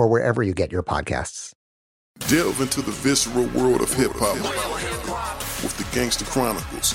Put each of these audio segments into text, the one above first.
or wherever you get your podcasts. Delve into the visceral world of hip hop with the Gangster Chronicles,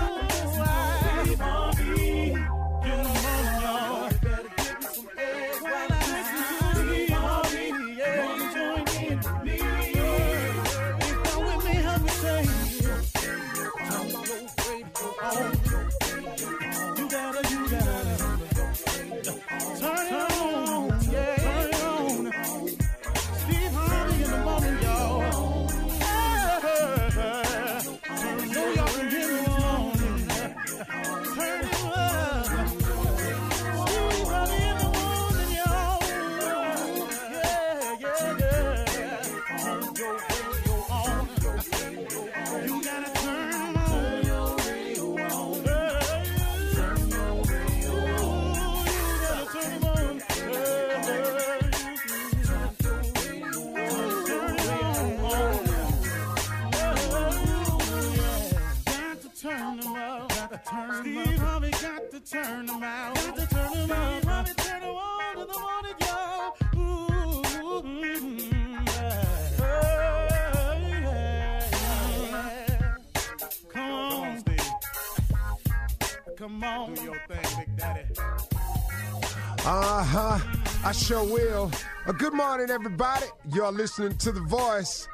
I sure will. Uh, good morning, everybody. You're listening to The Voice.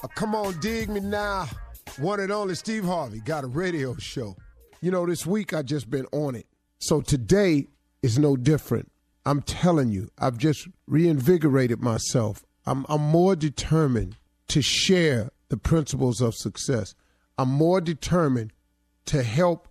Uh, come on, dig me now. One and only Steve Harvey got a radio show. You know, this week I just been on it. So today is no different. I'm telling you, I've just reinvigorated myself. I'm, I'm more determined to share the principles of success. I'm more determined to help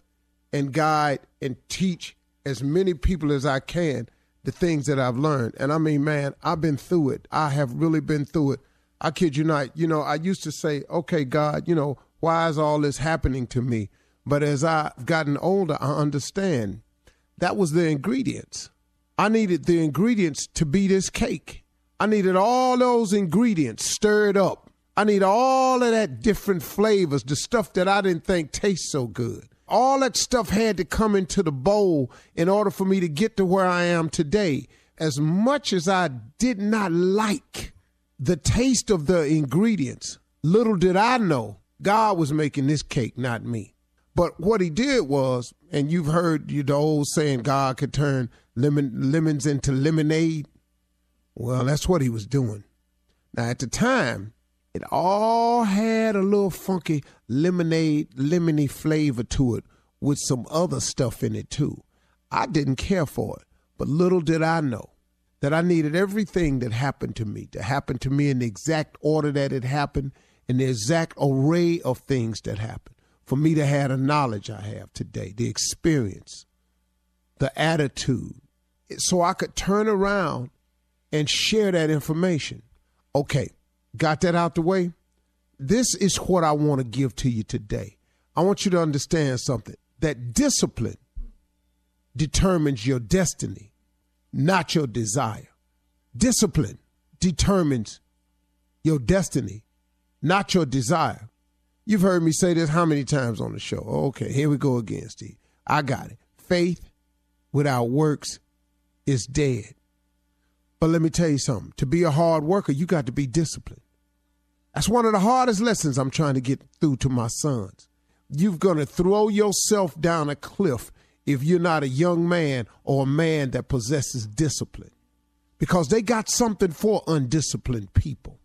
and guide and teach as many people as I can the things that I've learned. And I mean, man, I've been through it. I have really been through it. I kid you not. You know, I used to say, okay, God, you know, why is all this happening to me? But as I've gotten older, I understand that was the ingredients. I needed the ingredients to be this cake. I needed all those ingredients stirred up. I need all of that different flavors, the stuff that I didn't think tastes so good. All that stuff had to come into the bowl in order for me to get to where I am today. As much as I did not like the taste of the ingredients, little did I know God was making this cake, not me. But what he did was, and you've heard the old saying, God could turn lemon, lemons into lemonade. Well, that's what he was doing. Now, at the time, it all had a little funky lemonade, lemony flavor to it with some other stuff in it too. I didn't care for it, but little did I know that I needed everything that happened to me to happen to me in the exact order that it happened, in the exact array of things that happened. For me to have the knowledge I have today, the experience, the attitude, so I could turn around and share that information. Okay, got that out the way? This is what I want to give to you today. I want you to understand something that discipline determines your destiny, not your desire. Discipline determines your destiny, not your desire. You've heard me say this how many times on the show? Oh, okay, here we go again, Steve. I got it. Faith without works is dead. But let me tell you something. To be a hard worker, you got to be disciplined. That's one of the hardest lessons I'm trying to get through to my sons. You're going to throw yourself down a cliff if you're not a young man or a man that possesses discipline. Because they got something for undisciplined people.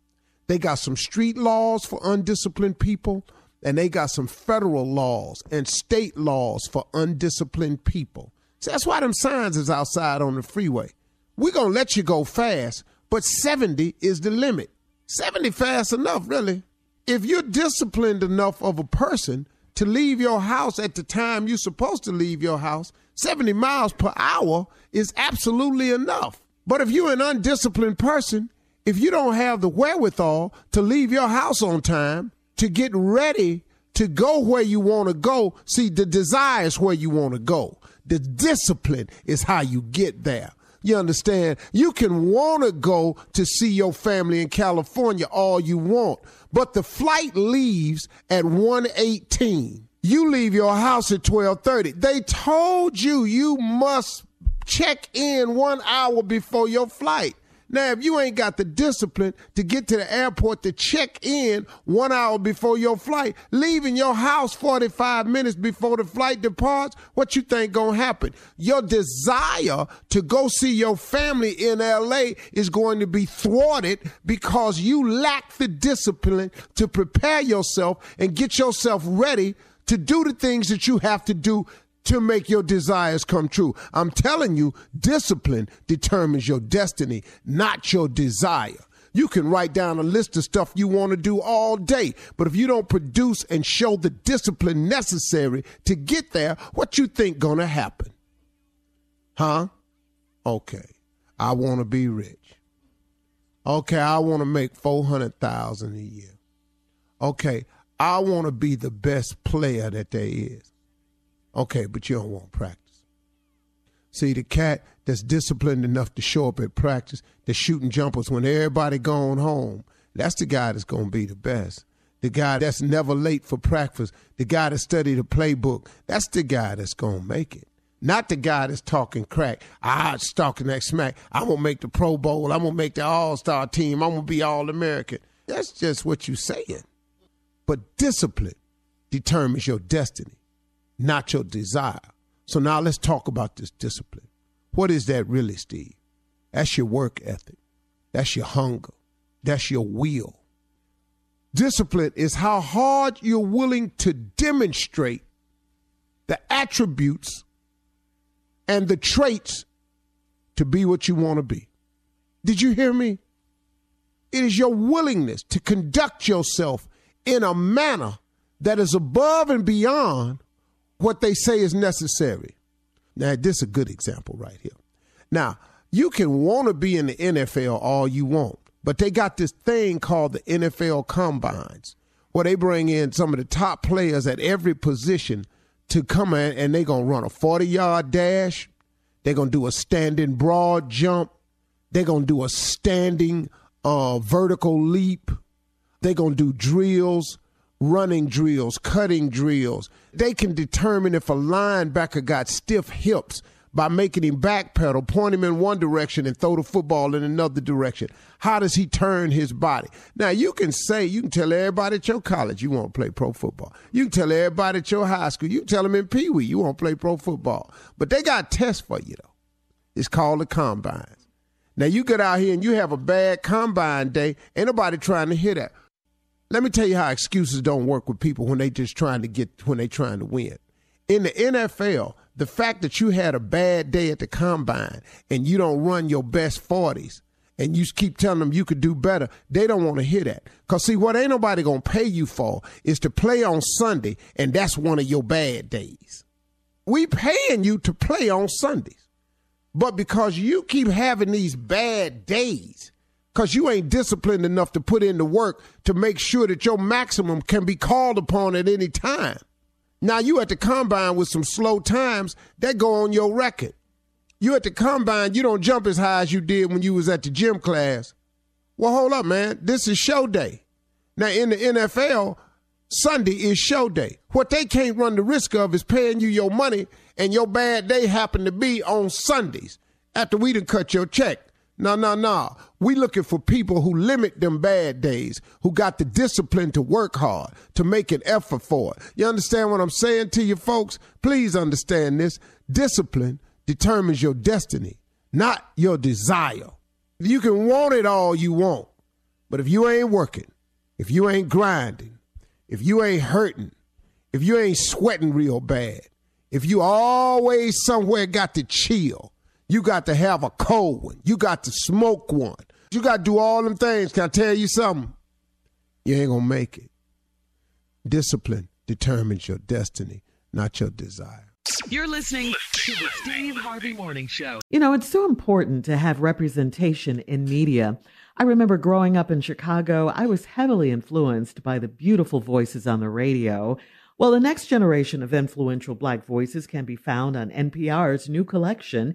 They got some street laws for undisciplined people, and they got some federal laws and state laws for undisciplined people. See, that's why them signs is outside on the freeway. We're going to let you go fast, but 70 is the limit. 70 fast enough, really. If you're disciplined enough of a person to leave your house at the time you're supposed to leave your house, 70 miles per hour is absolutely enough. But if you're an undisciplined person, if you don't have the wherewithal to leave your house on time, to get ready to go where you want to go, see, the desire is where you want to go. The discipline is how you get there. You understand? You can want to go to see your family in California all you want, but the flight leaves at 118. You leave your house at 1230. They told you you must check in one hour before your flight. Now, if you ain't got the discipline to get to the airport to check in one hour before your flight, leaving your house 45 minutes before the flight departs, what you think gonna happen? Your desire to go see your family in LA is going to be thwarted because you lack the discipline to prepare yourself and get yourself ready to do the things that you have to do to make your desires come true. I'm telling you, discipline determines your destiny, not your desire. You can write down a list of stuff you want to do all day, but if you don't produce and show the discipline necessary to get there, what you think going to happen? Huh? Okay. I want to be rich. Okay, I want to make 400,000 a year. Okay, I want to be the best player that there is. Okay, but you don't want practice. See, the cat that's disciplined enough to show up at practice, that's shooting jumpers when everybody gone home, that's the guy that's going to be the best. The guy that's never late for practice, the guy that studied the playbook, that's the guy that's going to make it. Not the guy that's talking crack. Ah, I was talking that smack. I'm to make the Pro Bowl. I'm to make the All Star team. I'm to be All American. That's just what you're saying. But discipline determines your destiny not your desire. So now let's talk about this discipline. What is that really, Steve? That's your work ethic. That's your hunger. That's your will. Discipline is how hard you're willing to demonstrate the attributes and the traits to be what you want to be. Did you hear me? It is your willingness to conduct yourself in a manner that is above and beyond what they say is necessary. Now, this is a good example right here. Now, you can want to be in the NFL all you want, but they got this thing called the NFL Combines, where they bring in some of the top players at every position to come in and they're going to run a 40 yard dash. They're going to do a standing broad jump. They're going to do a standing uh, vertical leap. They're going to do drills, running drills, cutting drills. They can determine if a linebacker got stiff hips by making him backpedal, point him in one direction and throw the football in another direction. How does he turn his body? Now, you can say, you can tell everybody at your college you want to play pro football. You can tell everybody at your high school, you tell them in Pee Wee you want to play pro football. But they got tests for you, though. It's called the combines. Now, you get out here and you have a bad combine day, ain't nobody trying to hear that. Let me tell you how excuses don't work with people when they just trying to get, when they trying to win. In the NFL, the fact that you had a bad day at the combine and you don't run your best 40s and you keep telling them you could do better, they don't want to hear that. Because, see, what ain't nobody going to pay you for is to play on Sunday, and that's one of your bad days. We paying you to play on Sundays. But because you keep having these bad days, because you ain't disciplined enough to put in the work to make sure that your maximum can be called upon at any time. Now you at the combine with some slow times that go on your record. You at the combine, you don't jump as high as you did when you was at the gym class. Well, hold up, man. This is show day. Now in the NFL, Sunday is show day. What they can't run the risk of is paying you your money and your bad day happen to be on Sundays after we done cut your check. No, no, no. We looking for people who limit them bad days, who got the discipline to work hard, to make an effort for it. You understand what I'm saying to you folks? Please understand this. Discipline determines your destiny, not your desire. You can want it all you want, but if you ain't working, if you ain't grinding, if you ain't hurting, if you ain't sweating real bad, if you always somewhere got to chill, you got to have a cold one. You got to smoke one. You got to do all them things. Can I tell you something? You ain't going to make it. Discipline determines your destiny, not your desire. You're listening to the Steve Harvey Morning Show. You know, it's so important to have representation in media. I remember growing up in Chicago, I was heavily influenced by the beautiful voices on the radio. Well, the next generation of influential Black voices can be found on NPR's new collection,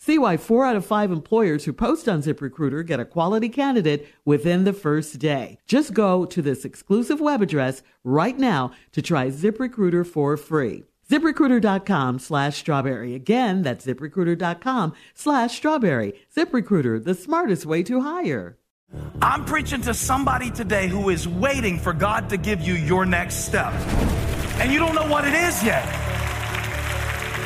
See why four out of five employers who post on ZipRecruiter get a quality candidate within the first day. Just go to this exclusive web address right now to try ZipRecruiter for free. ZipRecruiter.com slash strawberry. Again, that's ziprecruiter.com slash strawberry. ZipRecruiter, the smartest way to hire. I'm preaching to somebody today who is waiting for God to give you your next step. And you don't know what it is yet.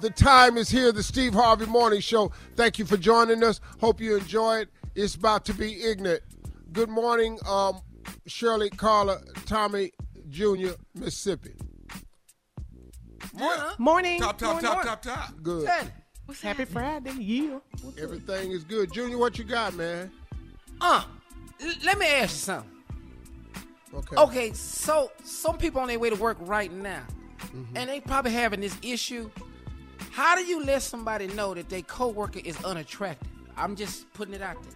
the time is here. The Steve Harvey Morning Show. Thank you for joining us. Hope you enjoy it. It's about to be ignorant. Good morning, um, Shirley, Carla, Tommy Jr., Mississippi. Morning. Top, top, Morning, top, morning. top, top. Good. What's Happy Friday, yeah. Everything is good. Junior, what you got, man? Uh, l- let me ask you something. Okay. Okay, so some people on their way to work right now, Mm-hmm. and they probably having this issue. How do you let somebody know that their coworker is unattractive? I'm just putting it out there.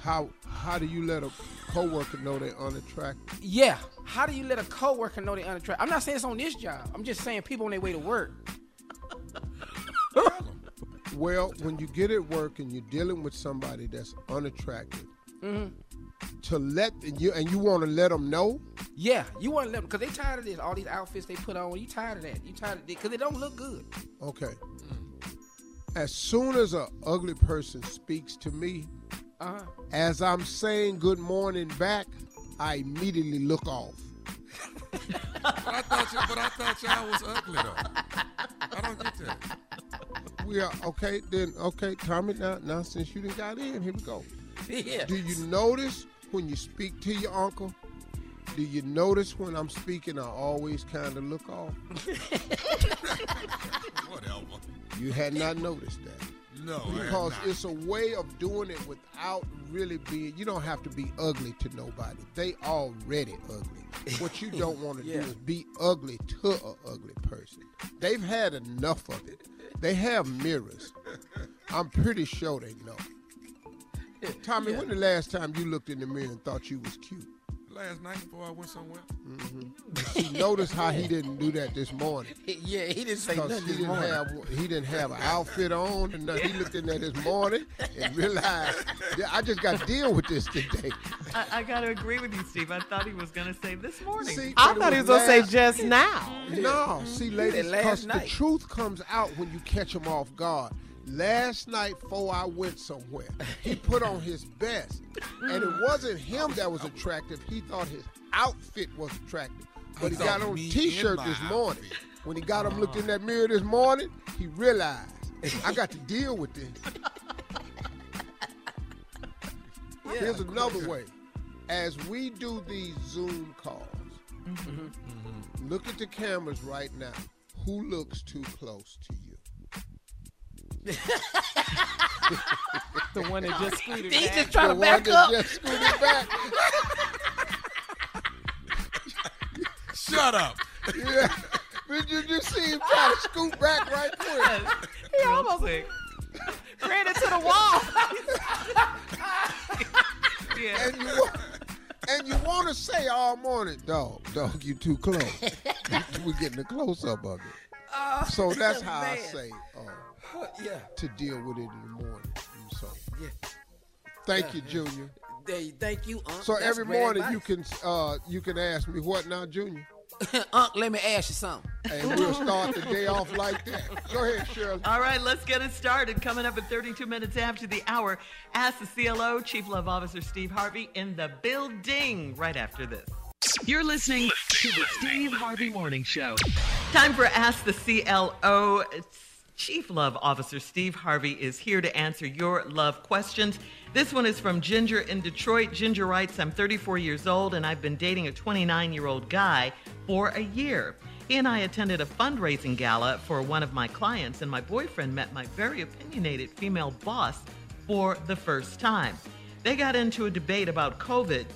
How how do you let a coworker know they're unattractive? Yeah. How do you let a coworker know they're unattractive? I'm not saying it's on this job. I'm just saying people on their way to work. Well, when you get at work and you're dealing with somebody that's unattractive, Mhm. To let and you and you want to let them know. Yeah, you want to let them because they tired of this. All these outfits they put on. You tired of that? You tired of it because it don't look good. Okay. As soon as a ugly person speaks to me, Uh-huh. as I'm saying good morning back, I immediately look off. But I thought you, but I thought y'all was ugly though. I don't get that. We are okay then. Okay, Tommy. Now, now since you didn't got in, here we go. Yeah. Do you notice when you speak to your uncle? Do you notice when I'm speaking, I always kind of look off? Whatever. You had not noticed that. No, I because not. it's a way of doing it without really being. You don't have to be ugly to nobody. They already ugly. What you don't want to Yeah. do is be ugly to a ugly person. They've had enough of it. They have mirrors. I'm pretty sure they know. Tommy, when the last time you looked in the mirror and thought you was cute? last night before I went somewhere. Mm-hmm. Notice how he didn't do that this morning. yeah, he didn't say nothing he this didn't morning. have he didn't have an outfit on, and nothing. he looked in there this morning and realized, yeah, I just got to deal with this today. I, I got to agree with you, Steve. I thought he was going to say this morning. See, I but it thought he was gonna say just now. No, see, ladies, last because the truth comes out when you catch him off guard. Last night, before I went somewhere, he put on his best, and it wasn't him that was attractive. He thought his outfit was attractive, but he He got on a t-shirt this morning. When he got him, looked in that mirror this morning, he realized I got to deal with this. Here's another way. As we do these Zoom calls, look at the cameras right now. Who looks too close to you? The one that just scooted He back. just trying the to one back that up. just scooted back. Shut up. yeah. Did you just see him try to scoot back right quick? He almost ran into the wall. Yeah. And you and you want to say all morning, dog, dog, you too close. We're getting a close up of it. So that's how I man. say uh, yeah. to deal with it in the morning. So Yeah. thank you, Junior. They, thank you, Unc. So That's every morning advice. you can uh, you can ask me what now, Junior, Unc, let me ask you something. and we'll start the day off like that. Go ahead, Shirley. All right, let's get it started. Coming up at 32 minutes after the hour, Ask the CLO, Chief Love Officer Steve Harvey, in the building right after this. You're listening to the Steve Harvey Morning Show. Time for Ask the CLO. It's Chief Love Officer Steve Harvey is here to answer your love questions. This one is from Ginger in Detroit. Ginger writes, I'm 34 years old and I've been dating a 29 year old guy for a year. He and I attended a fundraising gala for one of my clients, and my boyfriend met my very opinionated female boss for the first time. They got into a debate about COVID,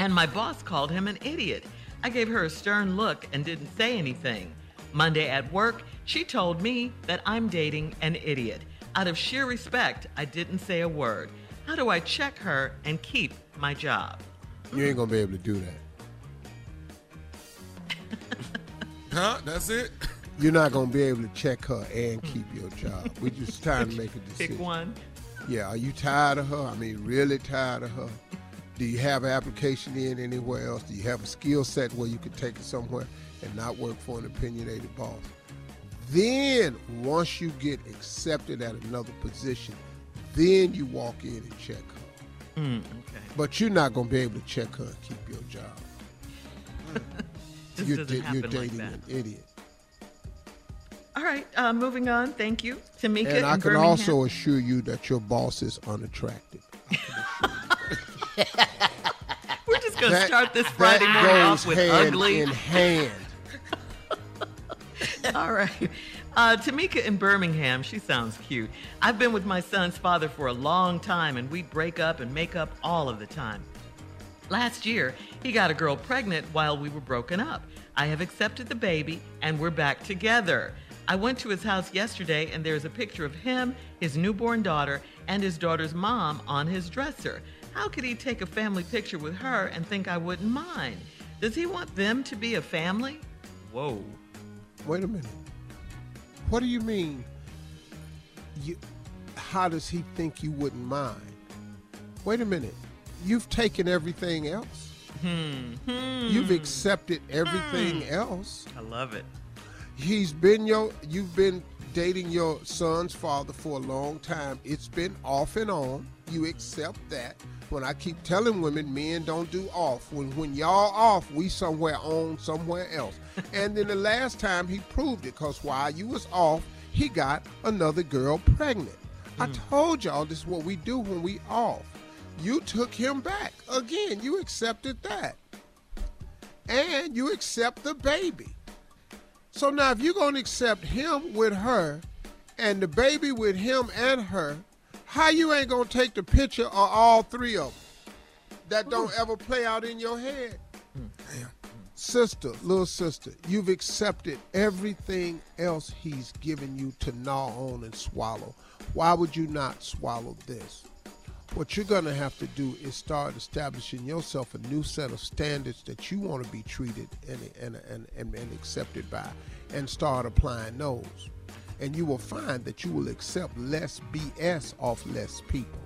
and my boss called him an idiot. I gave her a stern look and didn't say anything. Monday at work, she told me that I'm dating an idiot. Out of sheer respect, I didn't say a word. How do I check her and keep my job? You ain't gonna be able to do that. Huh? That's it? You're not gonna be able to check her and keep your job. We just trying to make a decision. Pick one. Yeah, are you tired of her? I mean, really tired of her? Do you have an application in anywhere else? Do you have a skill set where you could take it somewhere and not work for an opinionated boss? Then, once you get accepted at another position, then you walk in and check her. Mm, okay. But you're not going to be able to check her and keep your job. Just you're, doesn't you're happen like dating an idiot. All right, uh, moving on. Thank you. Tamika and I can Birmingham. also assure you that your boss is unattractive. We're just going to That- start this Friday that morning off with hand ugly. in hand. All right. Uh, Tamika in Birmingham, she sounds cute. I've been with my son's father for a long time, and we break up and make up all of the time. Last year, he got a girl pregnant while we were broken up. I have accepted the baby, and we're back together. I went to his house yesterday, and there's a picture of him, his newborn daughter, and his daughter's mom on his dresser. How could he take a family picture with her and think I wouldn't mind? Does he want them to be a family? Whoa. Wait a minute. What do you mean? You, how does he think you wouldn't mind? Wait a minute. You've taken everything else. Hmm. You've accepted everything else. I love it. He's been your. You've been dating your son's father for a long time. It's been off and on. You accept that. When I keep telling women, men don't do off. When when y'all off, we somewhere on somewhere else. and then the last time he proved it, cause while you was off, he got another girl pregnant. I mm. told y'all this is what we do when we off. You took him back again. You accepted that, and you accept the baby. So now, if you're gonna accept him with her, and the baby with him and her, how you ain't gonna take the picture of all three of them that don't ever play out in your head? Sister, little sister, you've accepted everything else he's given you to gnaw on and swallow. Why would you not swallow this? What you're gonna have to do is start establishing yourself a new set of standards that you want to be treated and and, and, and and accepted by, and start applying those. And you will find that you will accept less BS off less people.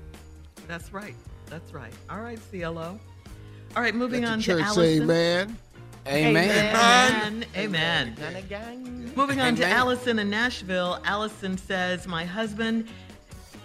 That's right. That's right. All right, CLO. All right, moving Let on the to church Allison. say amen. Amen. Amen. Moving on to Allison in Nashville. Allison says, My husband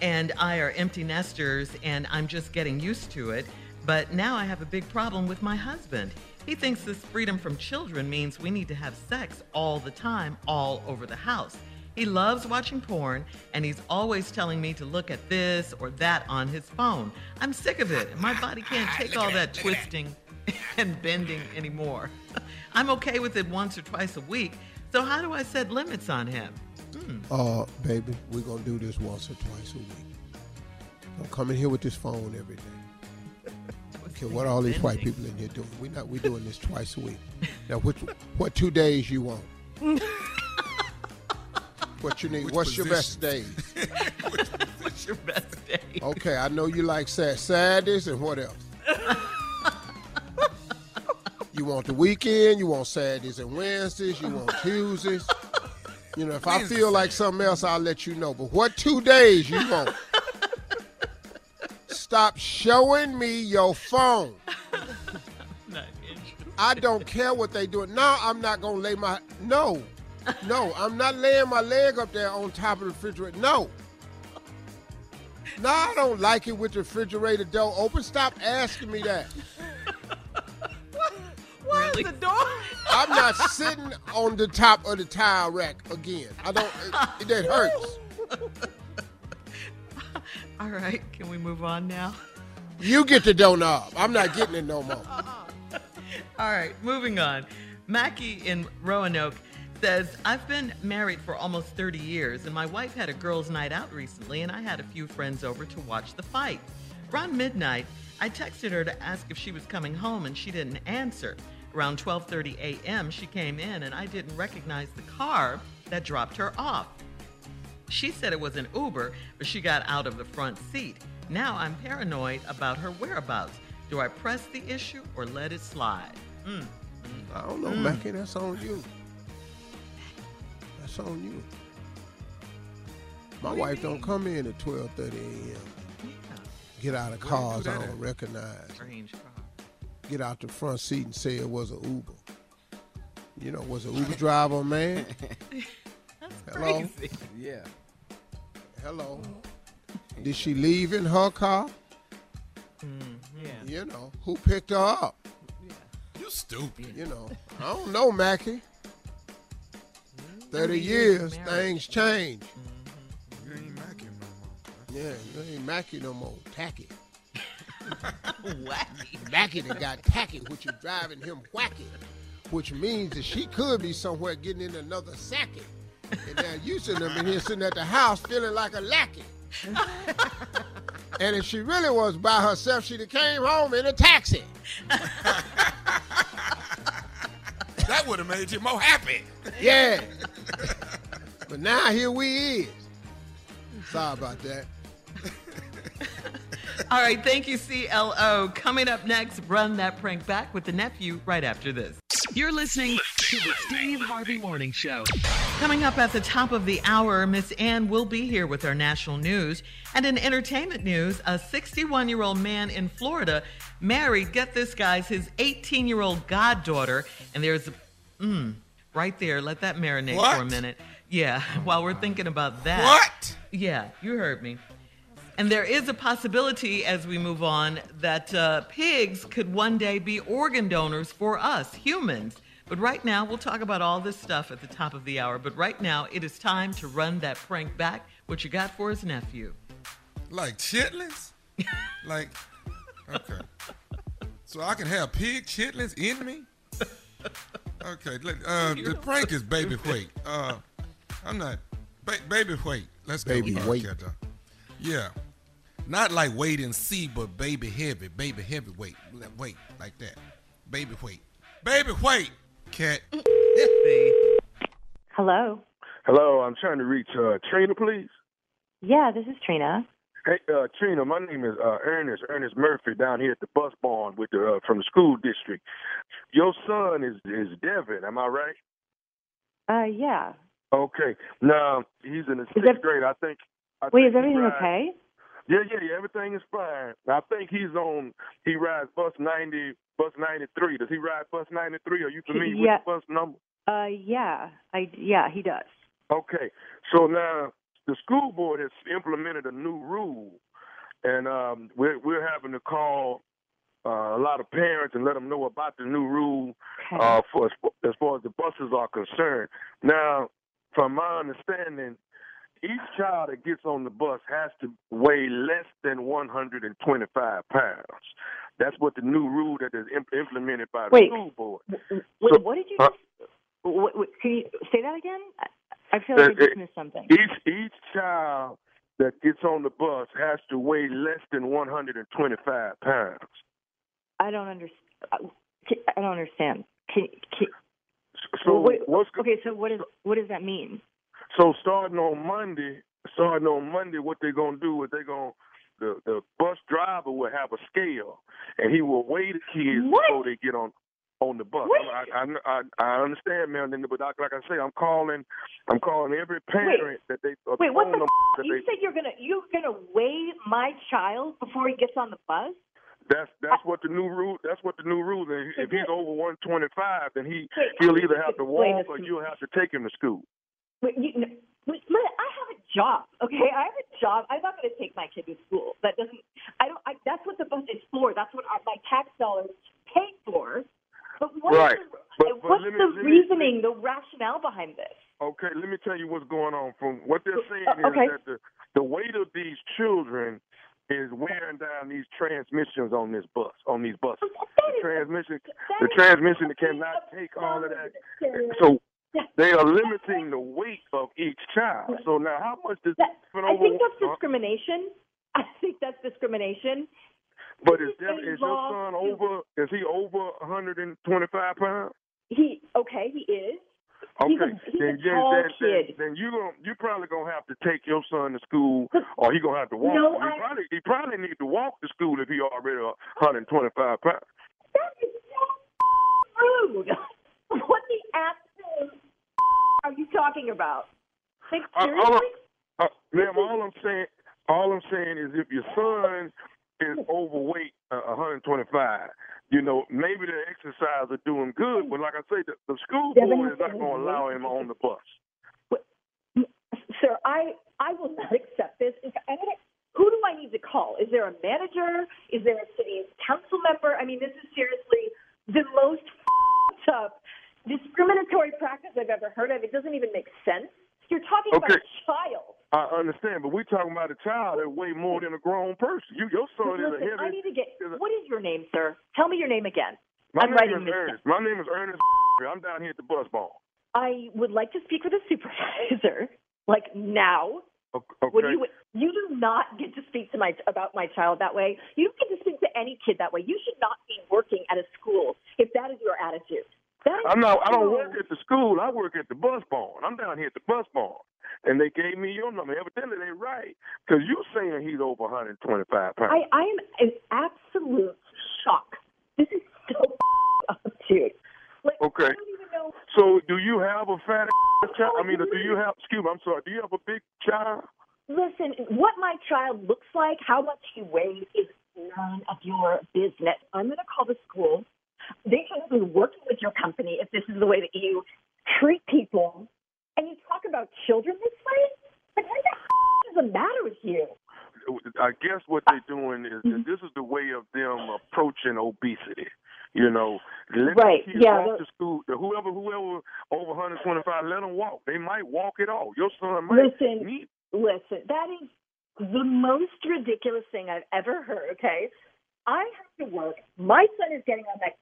and I are empty nesters, and I'm just getting used to it. But now I have a big problem with my husband. He thinks this freedom from children means we need to have sex all the time, all over the house. He loves watching porn, and he's always telling me to look at this or that on his phone. I'm sick of it. My body can't take all that twisting and bending anymore. I'm okay with it once or twice a week. So how do I set limits on him? Hmm. Uh, baby, we're gonna do this once or twice a week. Don't come in here with this phone every day. Okay, what are all these white people in here doing? We're not we doing this twice a week. Now, which what two days you want? What you need? Which What's your best day? What's your best day? Okay, I know you like sad Saturdays and what else? you want the weekend? You want Saturdays and Wednesdays? You want Tuesdays? You know, if I feel like something else, I'll let you know. But what two days you want? Stop showing me your phone. I don't care what they do. Now I'm not gonna lay my no, no. I'm not laying my leg up there on top of the refrigerator. No. No, I don't like it with the refrigerator door open. Stop asking me that. Why is the door? I'm not sitting on the top of the tile rack again. I don't. It, that hurts. All right, can we move on now? You get the doorknob. I'm not getting it no more. All right, moving on. Mackie in Roanoke says, I've been married for almost 30 years, and my wife had a girls' night out recently, and I had a few friends over to watch the fight. Around midnight, I texted her to ask if she was coming home, and she didn't answer. Around 12:30 a.m., she came in, and I didn't recognize the car that dropped her off. She said it was an Uber, but she got out of the front seat. Now I'm paranoid about her whereabouts. Do I press the issue or let it slide? Mm. I don't know, Mm. Mackie. That's on you. That's on you. My wife don't come in at 12:30 a.m. Get out of cars I don't recognize. Strange car. Get out the front seat and say it was an Uber. You know, was an Uber driver a man? Hello. Crazy. Yeah. Hello. Mm-hmm. Did she leave in her car? Mm-hmm. Yeah. You know, who picked her up? You stupid. You know, I don't know, Mackie. 30 years, things change. You ain't Mackie no more. Yeah, you ain't Mackie no more. Tacky. Wacky. Mackie that got tacky, which is driving him wacky. Which means that she could be somewhere getting in another sacky. And now you sitting up in here sitting at the house feeling like a lackey. and if she really was by herself, she'd have came home in a taxi. That would have made you more happy. Yeah. but now here we is. Sorry about that. All right, thank you, CLO. Coming up next, run that prank back with the nephew right after this. You're listening to the Steve Harvey Morning Show. Coming up at the top of the hour, Miss Ann will be here with our national news. And in entertainment news, a 61 year old man in Florida married, get this, guys, his 18 year old goddaughter. And there's, mm, right there, let that marinate for a minute. Yeah, while we're thinking about that. What? Yeah, you heard me. And there is a possibility as we move on that uh, pigs could one day be organ donors for us, humans. But right now, we'll talk about all this stuff at the top of the hour. But right now, it is time to run that prank back. What you got for his nephew? Like chitlins? like, okay. So I can have pig chitlins in me? Okay, let- uh, the prank is baby weight. Uh, I'm not, ba- baby weight. Let's go. Baby weight. Uh, Yeah. Not like wait and see, but baby heavy, baby heavy weight. Like, Weight, like that. Baby weight. Baby weight, cat. Hello. Hello, I'm trying to reach uh, Trina, please. Yeah, this is Trina. Hey, uh, Trina, my name is uh, Ernest Ernest Murphy down here at the bus barn with the uh, from the school district. Your son is is Devin, am I right? Uh, yeah. Okay. Now he's in the Is sixth that- grade. I think. I Wait, think is everything rides- okay? Yeah, yeah, yeah. Everything is fine. I think he's on. He rides bus ninety, bus ninety three. Does he ride bus ninety three? Are you familiar Yeah. with the bus number? Uh, yeah. I yeah, he does. Okay. So now the school board has implemented a new rule, and um, we're we're having to call uh, a lot of parents and let them know about the new rule uh, for as far as the buses are concerned. Now, from my understanding, each child that gets on the bus has to weigh less than 125 pounds. That's what the new rule that is imp- implemented by the Wait. school board. Wait, So- what did you? uh, just, what, what, can you say that again? I, I feel like I Uh, just missed something. Each each child that gets on the bus has to weigh less than 125 pounds. I don't understand. I don't understand. Can, can, So well, wait, what's okay? So what is what does that mean? So starting on Monday, starting on Monday, what they're gonna do is they're gonna the the bus driver will have a scale and he will weigh the kids before they get on on the bus. I, I I I understand, man, but like like I say, I'm calling I'm calling every parent that they uh, Wait, what the? f- that You they, said you're gonna you're gonna weigh my child before he gets on the bus? That's that's what the new rule. That's what the new rule is. If he's over one twenty five, then he he'll either have to walk or you'll have to take him to school. Wait, you, no, wait, I have a job, okay? I have a job. I'm not going to take my kid to school. That doesn't. I don't. I, that's what the bus is for. That's what our, my tax dollars pay for. But what Right. the, But- but what's me- the let me- reasoning, the rationale behind this? Okay, let me tell you what's going on. From what they're saying Uh, okay. is that the the weight of these children is wearing down these transmissions on this bus, on these buses. The transmission, the transmission cannot take all of that. So they are limiting the weight of each child. So now, how much does that, I think that's discrimination. I think that's discrimination. But is, Devin, is your son over? Is he over 125 pounds? He okay, he is. Okay, He's a- he's then, then, tall then, then, kid. then you gon' you probably gonna have to take your son to school, or he gonna have to walk. No, he I- probably he probably need to walk to school if he already 125 pounds. That is so rude. What the absolute are you talking about? Like, Uh, all, seriously? I- uh, ma'am, all I'm saying, all I'm saying is if your son is overweight, uh, 125, you know, maybe the exercise will do him good. But like I say, the, the school board is not going to allow him on the bus. But, Sir, I I will not accept this. I'm who do I need to call? Is there a manager? Is there a city council member? I mean, this is seriously the most f***ed up discriminatory practice I've ever heard of. It doesn't even make sense. You're talking about a child. I understand, but we're talking about a child that way more than a grown person. You, your son is a Listen, I need to get. What is your name, sir? Tell me your name again. My I'm name writing is Ernest. My name is Ernest. I'm down here at the bus barn. I would like to speak with a supervisor, like now. Okay. Would you you do not get to speak to my about my child that way. You don't get to speak to any kid that way. You should not be working at a school if that is your attitude. I'm not. I don't work at the school. I work at the bus barn. I'm down here at the bus barn, and they gave me your number. Evidently, they right because you saying he's over 125 pounds. I I am in absolute shock. This is so up, dude. Like, okay. I don't even know. So, do you have a fat child? I mean, do you have? Excuse me. I'm sorry. Do you have a big child? Listen, what my child looks like, how much he weighs, is none of your business. I'm going to call the school. They shouldn't be working with your company if this is the way that you treat people. And you talk about children this way? Like, what the f- is the matter with you? I guess what they're doing is Mm-hmm. this is the way of them approaching obesity. You know, let Right, the kids yeah, walk to school. Whoever, whoever over 125, let them walk. They might walk it off. Your son might Listen, need listen, that is the most ridiculous thing I've ever heard, okay? I have to work. My son is getting on that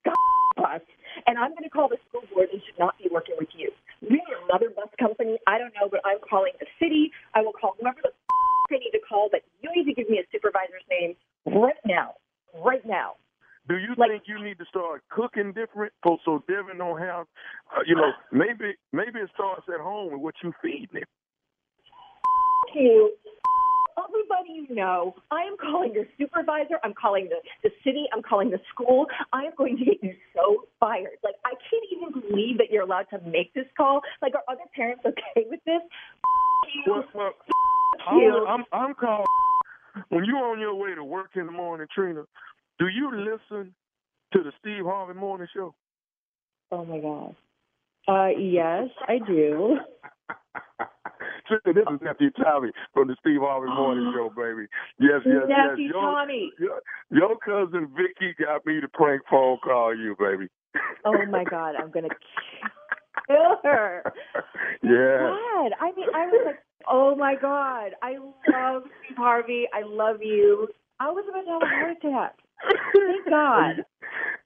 bus, and I'm going to call the school board and should not be working with you. Maybe another bus company. I don't know, but I'm calling the city. I will call whoever the they need to call, but you need to give me a supervisor's name right now. Right now. Do you think you need to start cooking different so, so Devin don't have, uh, you know, maybe maybe it starts at home with what you feeding him. you. Everybody everybody you know. I am calling your supervisor. I'm calling the, the city. I'm calling the school. I am going to get you so fired. Like, I can't even believe that you're allowed to make this call. Like, are other parents okay with this? Well, well, you. I'm, I'm, I'm calling. When you're on your way to work in the morning, Trina, do you listen to the Steve Harvey Morning Show? Oh my God. Uh, yes, I do. This is nephew Tommy from the Steve Harvey Morning Show, baby. Yes, yes, Nephew yes. Your, Tommy. Your, your cousin Vicky got me to prank phone call you, baby. Oh my God, I'm gonna kill her. Yeah. God, I mean, I was like, oh my God, I love Steve Harvey. I love you. I was about to have a heart attack. Thank God.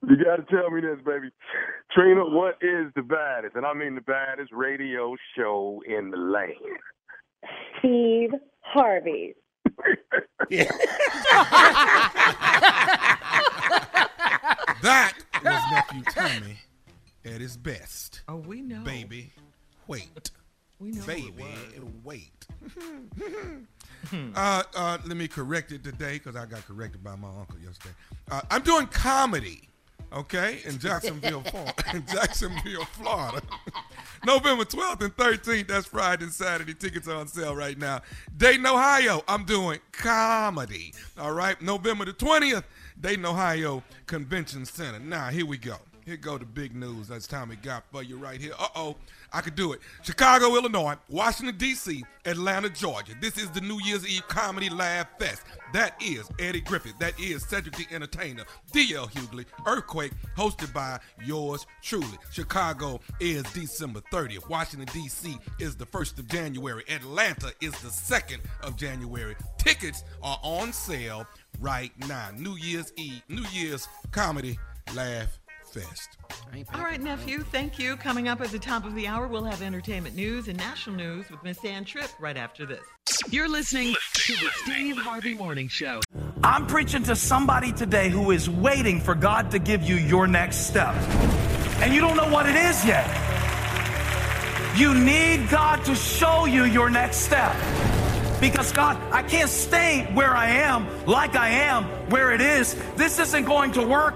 You got to tell me this, baby. Trina, what is the baddest, and I mean the baddest radio show in the land? Steve Harvey. That was nephew Tommy at his best. Oh, we know. Baby, wait. We know who it Baby, wait. uh, uh, let me correct it today because I got corrected by my uncle yesterday. Uh, I'm doing comedy, okay, in Jacksonville, Florida. in Jacksonville, Florida. November 12th and 13th. That's Friday and Saturday. Tickets are on sale right now. Dayton, Ohio. I'm doing comedy. All right. November the 20th. Dayton, Ohio Convention Center. Now here we go. Here go the big news. That's Tommy got for you right here. Uh oh, I could do it. Chicago, Illinois, Washington, D.C., Atlanta, Georgia. This is the New Year's Eve Comedy Laugh Fest. That is Eddie Griffin. That is Cedric the Entertainer. D.L. Hughley, Earthquake, hosted by yours truly. Chicago is December 30th. Washington, D.C. is the 1st of January. Atlanta is the 2nd of January. Tickets are on sale right now. New Year's Eve, New Year's Comedy Laugh Fest. All right, nephew, thank you. Coming up at the top of the hour, we'll have entertainment news and national news with Miss Ann Tripp right after this. You're listening to the Steve Harvey Morning Show. I'm preaching to somebody today who is waiting for God to give you your next step. And you don't know what it is yet. You need God to show you your next step. Because God, I can't stay where I am, like I am, where it is. This isn't going to work.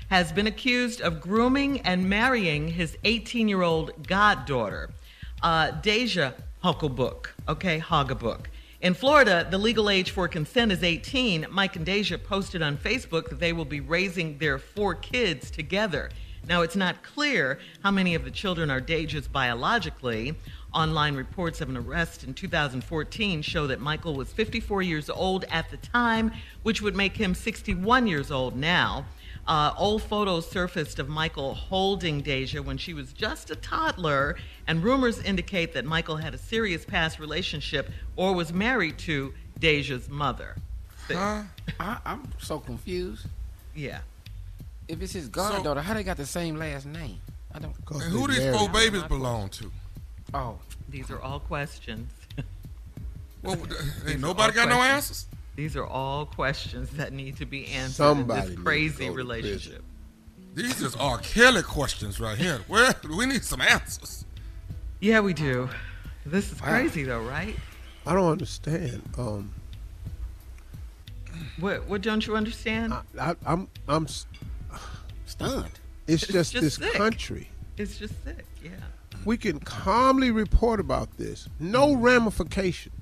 has been accused of grooming and marrying his 18 year old goddaughter, uh, Deja Hucklebook, okay, Haugabook. In Florida, the legal age for consent is 18. Mike and Deja posted on Facebook that they will be raising their four kids together. Now, it's not clear how many of the children are Deja's biologically. Online reports of an arrest in 2014 show that Michael was 54 years old at the time, which would make him 61 years old now. Uh, old photos surfaced of Michael holding Deja when she was just a toddler, and rumors indicate that Michael had a serious past relationship or was married to Deja's mother. Huh? I, I'm so confused. Yeah. If it's his goddaughter, how they got the same last name? I don't. And who these four babies belong to? Oh, these are all questions. Well, ain't nobody all got no answers. These are all questions that need to be answered Somebody in this crazy relationship. These is R. Kelly questions right here. Where we need some answers. Yeah, we do. This is Wow. crazy, though, right? I don't understand. Um, What? What don't you understand? I, I'm I'm stunned. It's, It's just, just this sick. country. It's just sick. Yeah. We can calmly report about this. No ramifications.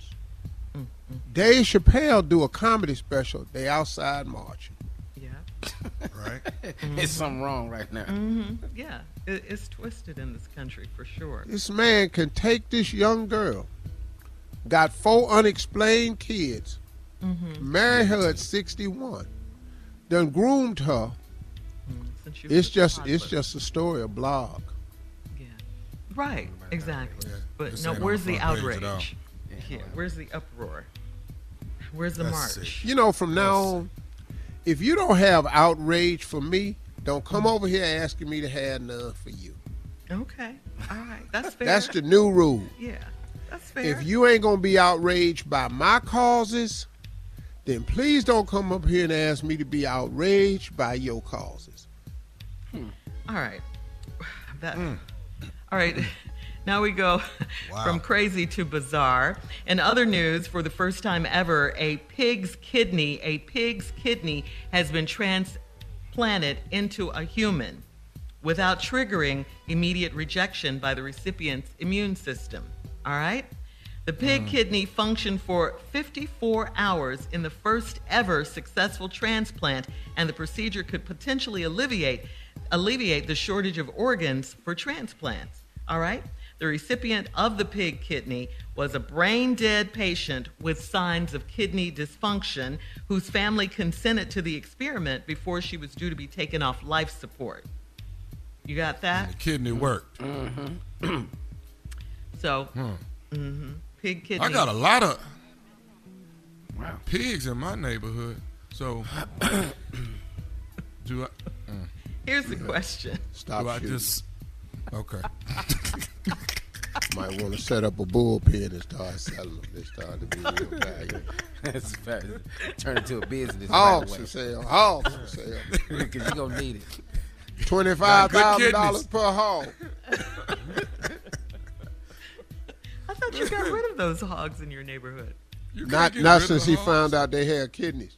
Dave Chappelle do a comedy special. They outside marching. Yeah. right. It's something wrong right now. hmm Yeah, it, it's twisted in this country for sure. This man can take this young girl, got four unexplained kids, Mhm. married her at 61, done groomed her. Since she It's a just it's just a story, a blog. Yeah. Right, exactly. But This no, where's the the front page outrage? At all. Yeah, where's the uproar? Where's the That's march? You know, from now on, if you don't have outrage for me, don't come over here asking me to have none for you. Okay, all right, that's fair. That's the new rule. Yeah, that's fair. If you ain't gonna be outraged by my causes, then please don't come up here and ask me to be outraged by your causes. Hmm. All right. That, hmm. All right. Now we go from crazy to bizarre. In other news, for the first time ever, a pig's kidney, a pig's kidney has been transplanted into a human without triggering immediate rejection by the recipient's immune system. All right? The pig mm. kidney functioned for 54 hours in the first ever successful transplant, and the procedure could potentially alleviate alleviate the shortage of organs for transplants. All right? The recipient of the pig kidney was a brain dead patient with signs of kidney dysfunction whose family consented to the experiment before she was due to be taken off life support. You got that? The kidney worked. Mm-hmm. so, Hmm. hmm pig kidney. I got a lot of pigs in my neighborhood. So do I? mm. Here's the question. Stop Do I shooting. just? Okay. Might want to set up a bullpen and start selling them. They start to be real valuable. That's fast. Turn it to a business. Hogs for sale. Hogs for sale. Because you're going to need it. $25,000 per hog. I thought you got rid of those hogs in your neighborhood. Not not since he found out they had kidneys.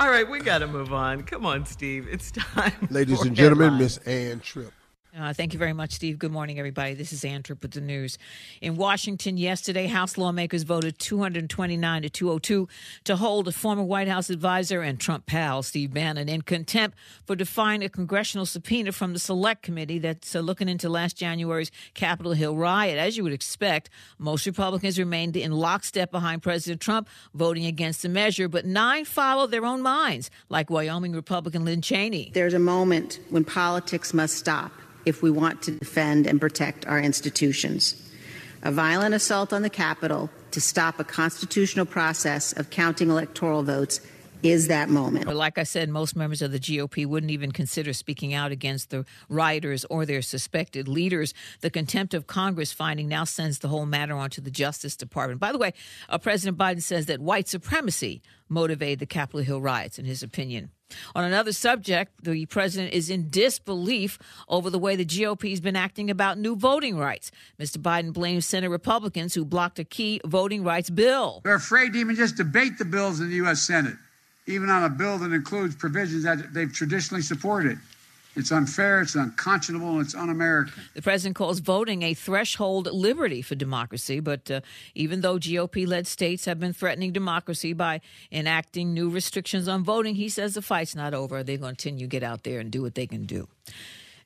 All right, we got to move on. Come on, Steve. It's time. Ladies and gentlemen. Miss Ann Tripp. Uh, thank you very much, Steve. Good morning, everybody. This is Ann Tripp with the news. In Washington yesterday, House lawmakers voted 229 to 202 to hold a former White House advisor and Trump pal, Steve Bannon, in contempt for defying a congressional subpoena from the Select Committee that's uh, looking into last January's Capitol Hill riot. As you would expect, most Republicans remained in lockstep behind President Trump, voting against the measure, but nine followed their own minds, like Wyoming Republican Lynn Cheney. There's a moment when politics must stop if we want to defend and protect our institutions. A violent assault on the Capitol to stop a constitutional process of counting electoral votes is that moment. But like I said, most members of the GOP wouldn't even consider speaking out against the rioters or their suspected leaders. The contempt of Congress finding now sends the whole matter on to the Justice Department. By the way, uh, President Biden says that white supremacy motivated the Capitol Hill riots, in his opinion. On another subject, the president is in disbelief over the way the GOP has been acting about new voting rights. Mr. Biden blames Senate Republicans who blocked a key voting rights bill. They're afraid to even just debate the bills in the U.S. Senate, even on a bill that includes provisions that they've traditionally supported. It's unfair, it's unconscionable, it's un American. The president calls voting a threshold liberty for democracy. But uh, even though GOP led states have been threatening democracy by enacting new restrictions on voting, he says the fight's not over. They're going to continue to get out there and do what they can do.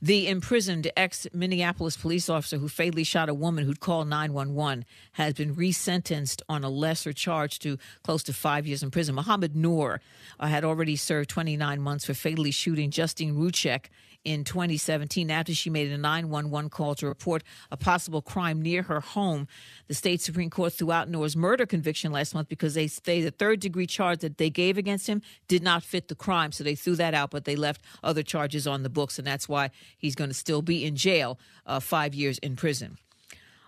The imprisoned ex Minneapolis police officer who fatally shot a woman who'd called 911 has been resentenced on a lesser charge to close to five years in prison. Mohamed Noor uh, had already served 29 months for fatally shooting Justine Ruszczyk in 2017 after she made a 911 call to report a possible crime near her home. The state Supreme Court threw out Noor's murder conviction last month because they say the third degree charge that they gave against him did not fit the crime. So they threw that out, but they left other charges on the books, and that's why he's going to still be in jail uh, five years in prison.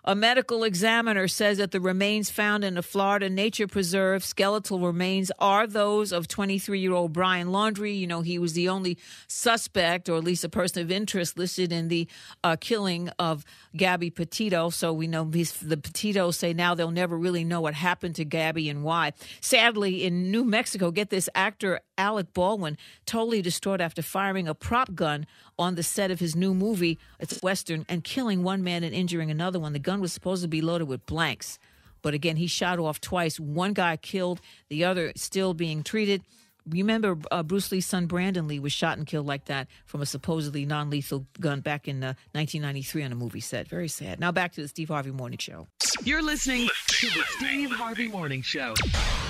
A medical examiner says that the remains found in a Florida nature preserve, skeletal remains, are those of 23 year old Brian Laundrie. You know, he was the only suspect, or at least a person of interest, listed in the uh, killing of Gabby Petito. So we know the Petitos say now they'll never really know what happened to Gabby and why. Sadly, in New Mexico, get this actor Alec Baldwin totally distraught after firing a prop gun on the set of his new movie. It's Western and killing one man and injuring another one. The gun was supposed to be loaded with blanks. But again, he shot off twice. One guy killed, the other still being treated. You remember, uh, Bruce Lee's son Brandon Lee was shot and killed like that from a supposedly non lethal gun back in uh, 1993 on a movie set. Very sad. Now back to the Steve Harvey Morning Show. You're listening to the Steve Harvey Morning Show.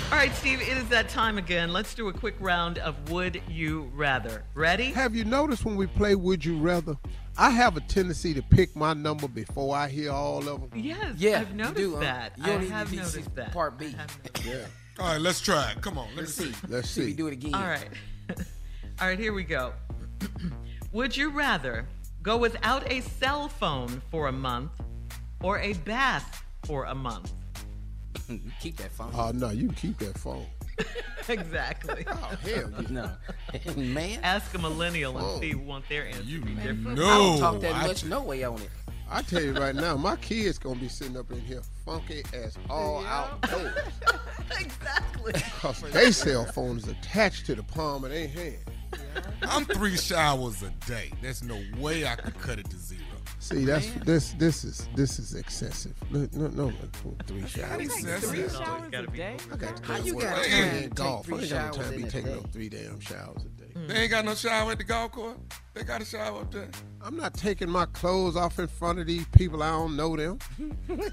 All right, Steve, it is that time again. Let's do a quick round of Would You Rather. Ready? Have you noticed when we play Would You Rather? I have a tendency to pick my number before I hear all of them. Yes, Yeah, I've you noticed do, huh? that. You I don't even have need to see noticed that. part B. Yeah. All right, let's try it. Come on, let us see. Let's See, we see. do it again. All right. All right, here we go. Would you rather go without a cell phone for a month or a bath for a month? Keep that phone. Oh no, you can keep that phone. exactly. Oh hell, you no. Man. Ask a millennial and Whoa. see want their answer to be different. I don't talk that I- much no way on it. I tell you right now, my kids gonna be sitting up in here funky as all outdoors. exactly. Cause they cell phone is attached to the palm of their hand. I'm three showers a day. There's no way I could cut it to zero. See, that's this this is this is excessive. No, no, no three showers. excessive. Three showers a day. I got to How you got I time ain't to in take golf. I three ain't got no time to be taking no three damn showers a day. They ain't got no shower at the golf course. They got a shower up there. I'm not taking my clothes off in front of these people. I don't know them.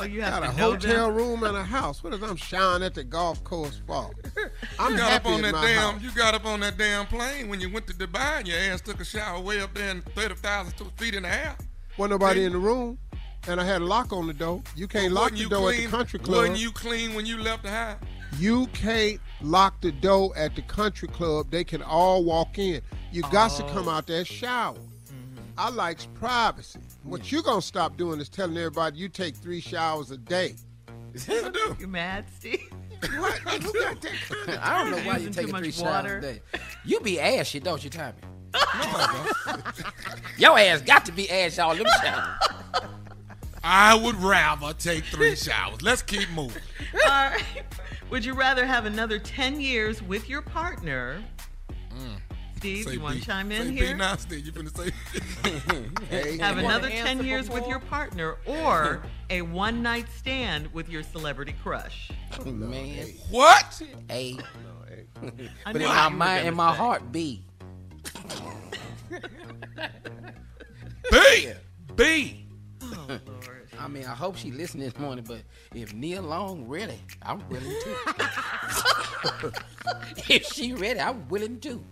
Oh, you got have a know hotel them? room and a house. What if I'm showering at the golf course for? I'm you got happy up on at that my damn. house. You got up on that damn plane when you went to Dubai, and your ass took a shower way up there in thirty thousand feet in the air. Wasn't nobody in the room, and I had a lock on the door. You can't lock the you door clean? at the country club. Wasn't you clean when you left the house? You can't lock the door at the country club. They can all walk in. You got to come out there shower. Mm-hmm. I likes privacy. What you gonna stop doing is telling everybody you take three showers a day. You mad, Steve? What? Who got that kind of I don't know why you Using taking three showers water. a day. You be ashy, don't you, Tommy? Your ass got to be ashy all them showers. I would rather take three showers. Let's keep moving. All right. Would you rather have another 10 years with your partner? Mm. Steve, Say you want to chime in say here? B now, Steve. You finna say? have another 10 years with your partner or a one night stand with your celebrity crush? Oh, man. What? Oh, a. I But in knew my what you were mind, gonna in my say. heart, B. B. B. I mean, I hope she listening this morning, but if Nia Long ready, I'm willing to. if she ready, I'm willing to.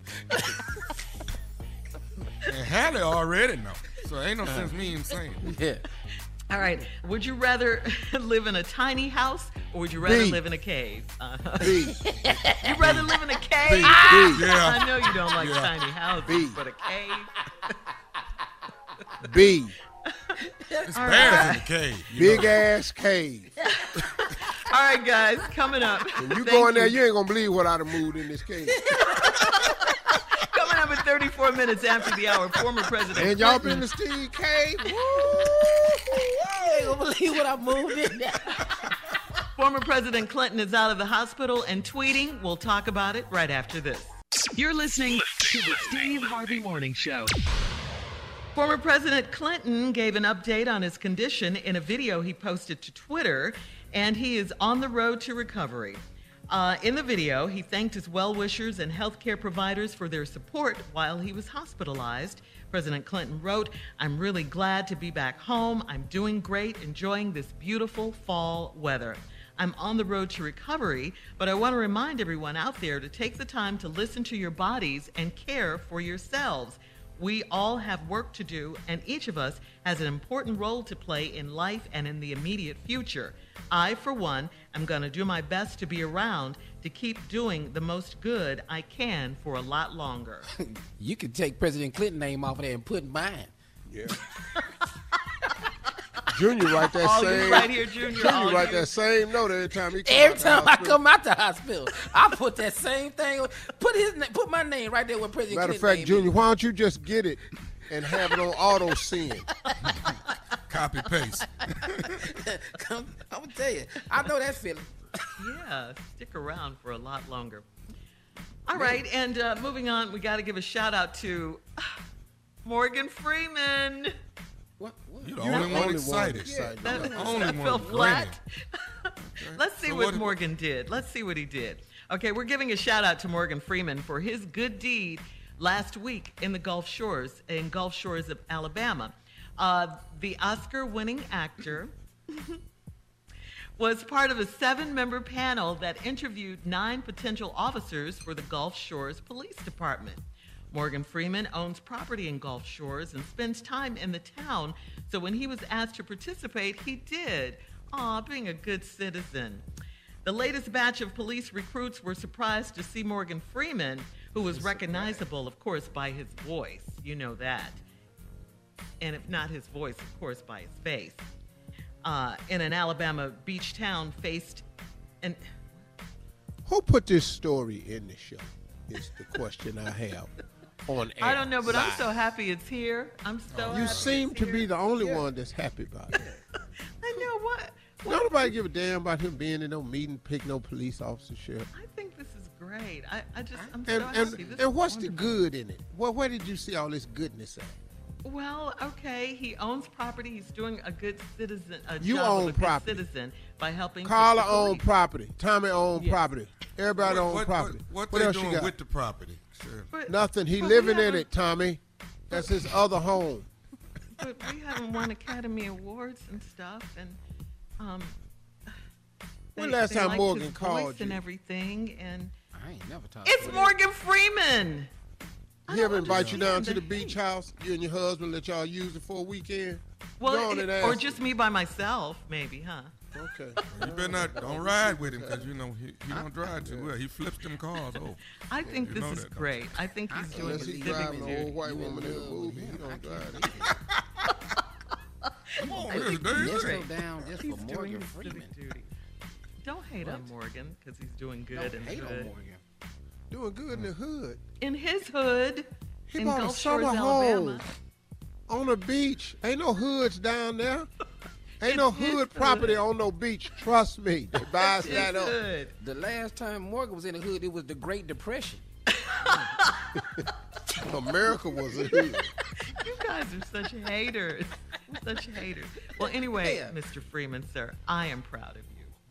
And Hallie already know. So ain't no sense me even saying. it. Yeah. All right. Would you rather live in a tiny house or would you rather B. live in a cave? Uh-huh. B. You'd rather live in a cave? B. B. Yeah. I know you don't like Yeah. tiny houses, B. but a cave. B. It's All bears right. in the cave. Big know. ass cave. All right, guys, coming up. When you Thank go in there, you ain't gonna believe what I'd have moved in this cave. Coming up in 34 minutes after the hour, former President And y'all Clinton- been to Steve Cave? I ain't gonna believe what I moved in there. Former President Clinton is out of the hospital and tweeting. We'll talk about it right after this. You're listening to the Steve Harvey Morning Show. Former President Clinton gave an update on his condition in a video he posted to Twitter, and he is on the road to recovery. Uh, in the video, he thanked his well wishers and healthcare providers for their support while he was hospitalized. President Clinton wrote, I'm really glad to be back home. I'm doing great, enjoying this beautiful fall weather. I'm on the road to recovery, but I want to remind everyone out there to take the time to listen to your bodies and care for yourselves. We all have work to do, and each of us has an important role to play in life and in the immediate future. I, for one, am going to do my best to be around to keep doing the most good I can for a lot longer. You could take President Clinton's name off of there and put mine. Yeah. Junior write that All you same. right here, Junior, all write you. that same note every time he come Every out the time I come out the hospital, I put that same thing. Put his, put my name right there with President Matter of Clinton. fact, Junior, why don't you just get it and have it on auto send? Copy paste. I'm gonna tell you, I know that feeling. yeah, stick around for a lot longer. All right, and uh, moving on, we got to give a shout out to Morgan Freeman. What? what? You the You're only, the one only excited. one excited. That, The only that one fell flat. Let's see So what, what- Morgan did. Let's see what he did. Okay, we're giving a shout out to Morgan Freeman for his good deed last week in the Gulf Shores, in Gulf Shores of Alabama. Uh, the Oscar winning actor was part of a seven member panel that interviewed nine potential officers for the Gulf Shores Police Department. Morgan Freeman owns property in Gulf Shores and spends time in the town, so when he was asked to participate, he did. Aw, being a good citizen. The latest batch of police recruits were surprised to see Morgan Freeman, who was recognizable, of course, by his voice. You know that. And if not his voice, of course, by his face. Uh, in an Alabama beach town, faced an Who put this story in the show? Is the question I have on air. I don't know, but I'm live. so happy it's here. I'm so You happy seem it's to here. be the only one that's happy about it. I know what. Don't nobody give a damn about him being in no meeting, pick no police officership. I think this is great. I, I just I'm And, so and, happy. This and is what's the good in it? Well, where did you see all this goodness at? Well, okay, he owns property. He's doing a good citizen. A You job own of a property. good citizen by helping. Carla fix own property. Tommy own Yes. property. Everybody What- own what- property. what- what what they else you doing got? with the property? Sure. But- Nothing. He living in it, Tommy. That's his other home. But we haven't won Academy Awards and stuff, and um. When last time liked Morgan his called voice and everything, and I ain't never talked. it's Morgan Freeman. He ever invite you down to understand the beach house? You and your husband let y'all use it for a weekend? Well, Go on and or just me by myself, maybe, huh? Okay. You better not don't ride with him because uh, you know he, he don't drive too well. He flips them cars over. I think You this is that, don't great. I think he's doing Unless the he civic driving an old white woman in a movie, he don't drive it. Come on, I Miss think he's Let's great. go down just He's for doing Morgan his Freeman. civic duty. Don't hate on Morgan because he's doing good Don't in hate on hood. Morgan. Doing good in the hood. In his hood, He in bought a Gulf Shores, summer Alabama. home on the beach. Ain't no hoods down there. Ain't no It's his hood property hood. on no beach. Trust me. They buys His that up. hood. The last time Morgan was in the hood, it was the Great Depression. America was a hood. You guys are such haters. such haters. Well, anyway, Yeah. Mr. Freeman, sir, I am proud of you.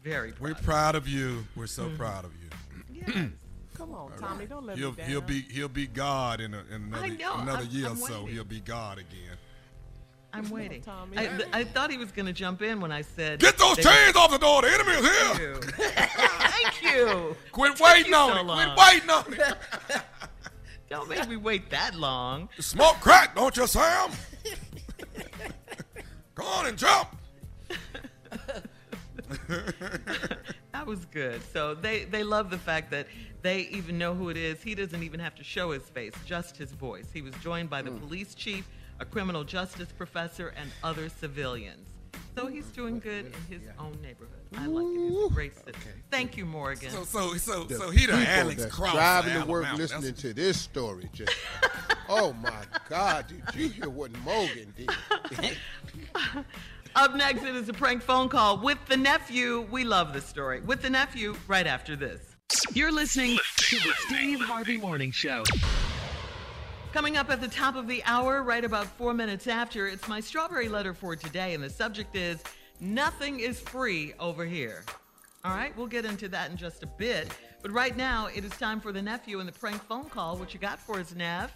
Very proud. We're of proud of you. We're so Mm. proud of you. you. Yes. Come on, Tommy, don't let He'll me down. he'll be he'll be God in, a, in another, know, another I'm- year I'm or so. waiting. He'll be God again. I'm waiting. Tommy. I, th- I thought he was going to jump in when I said. Get those they- chains off the door. The enemy is Thank here. you. Thank you. Quit waiting you on so it. long. Quit waiting on it. Don't make me wait that long. Smoke crack, don't you, Sam? Come on and jump. That was good. So they they love the fact that they even know who it is. He doesn't even have to show his face, just his voice. He was joined by the mm. police chief, a criminal justice professor, and other civilians. So he's doing good in his own neighborhood. I like it. He's a great citizen. Thank you, Morgan. So so so The so he the people Alex that's Cross. driving to work listening That's- to this story. Just, oh my God! Did you hear what Morgan did? Up next, it is a prank phone call with the nephew. We love this story. With the nephew, right after this. You're listening to the Steve Harvey Morning Show. Coming up at the top of the hour, right about four minutes after, it's my strawberry letter for today, and the subject is Nothing is free over here. All right, we'll get into that in just a bit. But right now, it is time for the nephew and the prank phone call. What you got for us, Nev?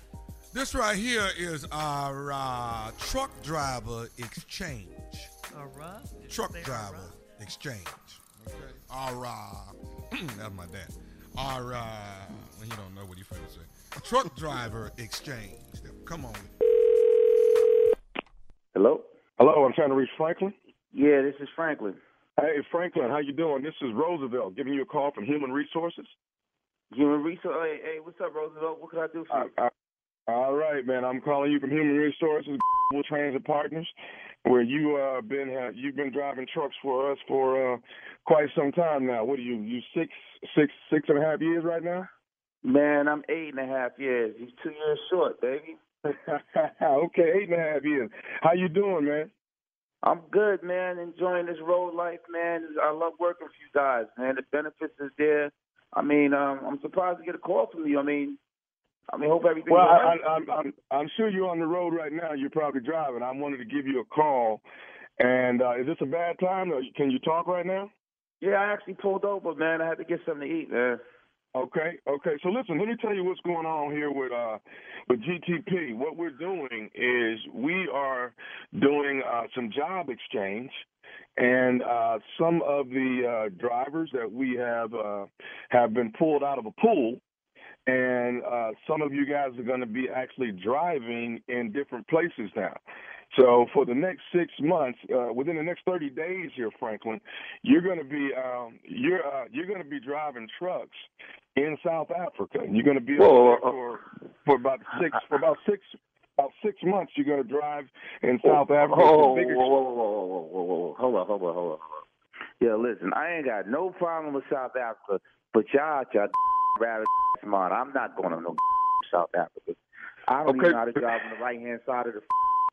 This right here is our uh, truck driver exchange. All right. Truck driver right? exchange. Okay. Our uh, that's my dad. Our uh, well, he don't know what he finna say. Truck driver exchange. Come on. Hello? Hello, I'm trying to reach Franklin. Yeah, this is Franklin. Hey, Franklin, how you doing? This is Roosevelt giving you a call from Human Resources. Human Resource. Hey, hey, what's up, Roosevelt? What can I do for you? Uh, uh, all right, man. I'm calling you from Human Resources, Global Transit Partners, where you uh been uh, you've been driving trucks for us for uh quite some time now. What are you? You six six six and a half years right now? Man, I'm eight and a half years. He's two years short, baby. okay, eight and a half years. How you doing, man? I'm good, man. Enjoying this road life, man. I love working for you guys, man. The benefits is there. I mean, um, I'm surprised to get a call from you. I mean, I mean, hope everything's Well, I. I, I'm, I'm I'm sure you're on the road right now. You're probably driving. I wanted to give you a call. And uh, is this a bad time? Or can you talk right now? Yeah, I actually pulled over, man. I had to get something to eat, man. Okay, okay. So listen, let me tell you what's going on here with uh with GTP. What we're doing is we are doing uh, some job exchange, and uh, some of the uh, drivers that we have uh, have been pulled out of a pool, and uh, some of you guys are going to be actually driving in different places now. So for the next six months, uh, within the next thirty days here, Franklin, you're going to be um, you're uh, you're going to be driving trucks in South Africa. You're going to be Whoa, over there for for about six for about six about six months. You're going to drive in South Africa. Whoa, It's whoa, whoa, whoa, whoa, whoa, whoa, whoa, hold on, hold on, hold on, hold on. Yeah, listen, I ain't got no problem with South Africa, but y'all, y'all rather smart. I'm not going to no South Africa. I don't Okay. even know how to drive on the right hand side of the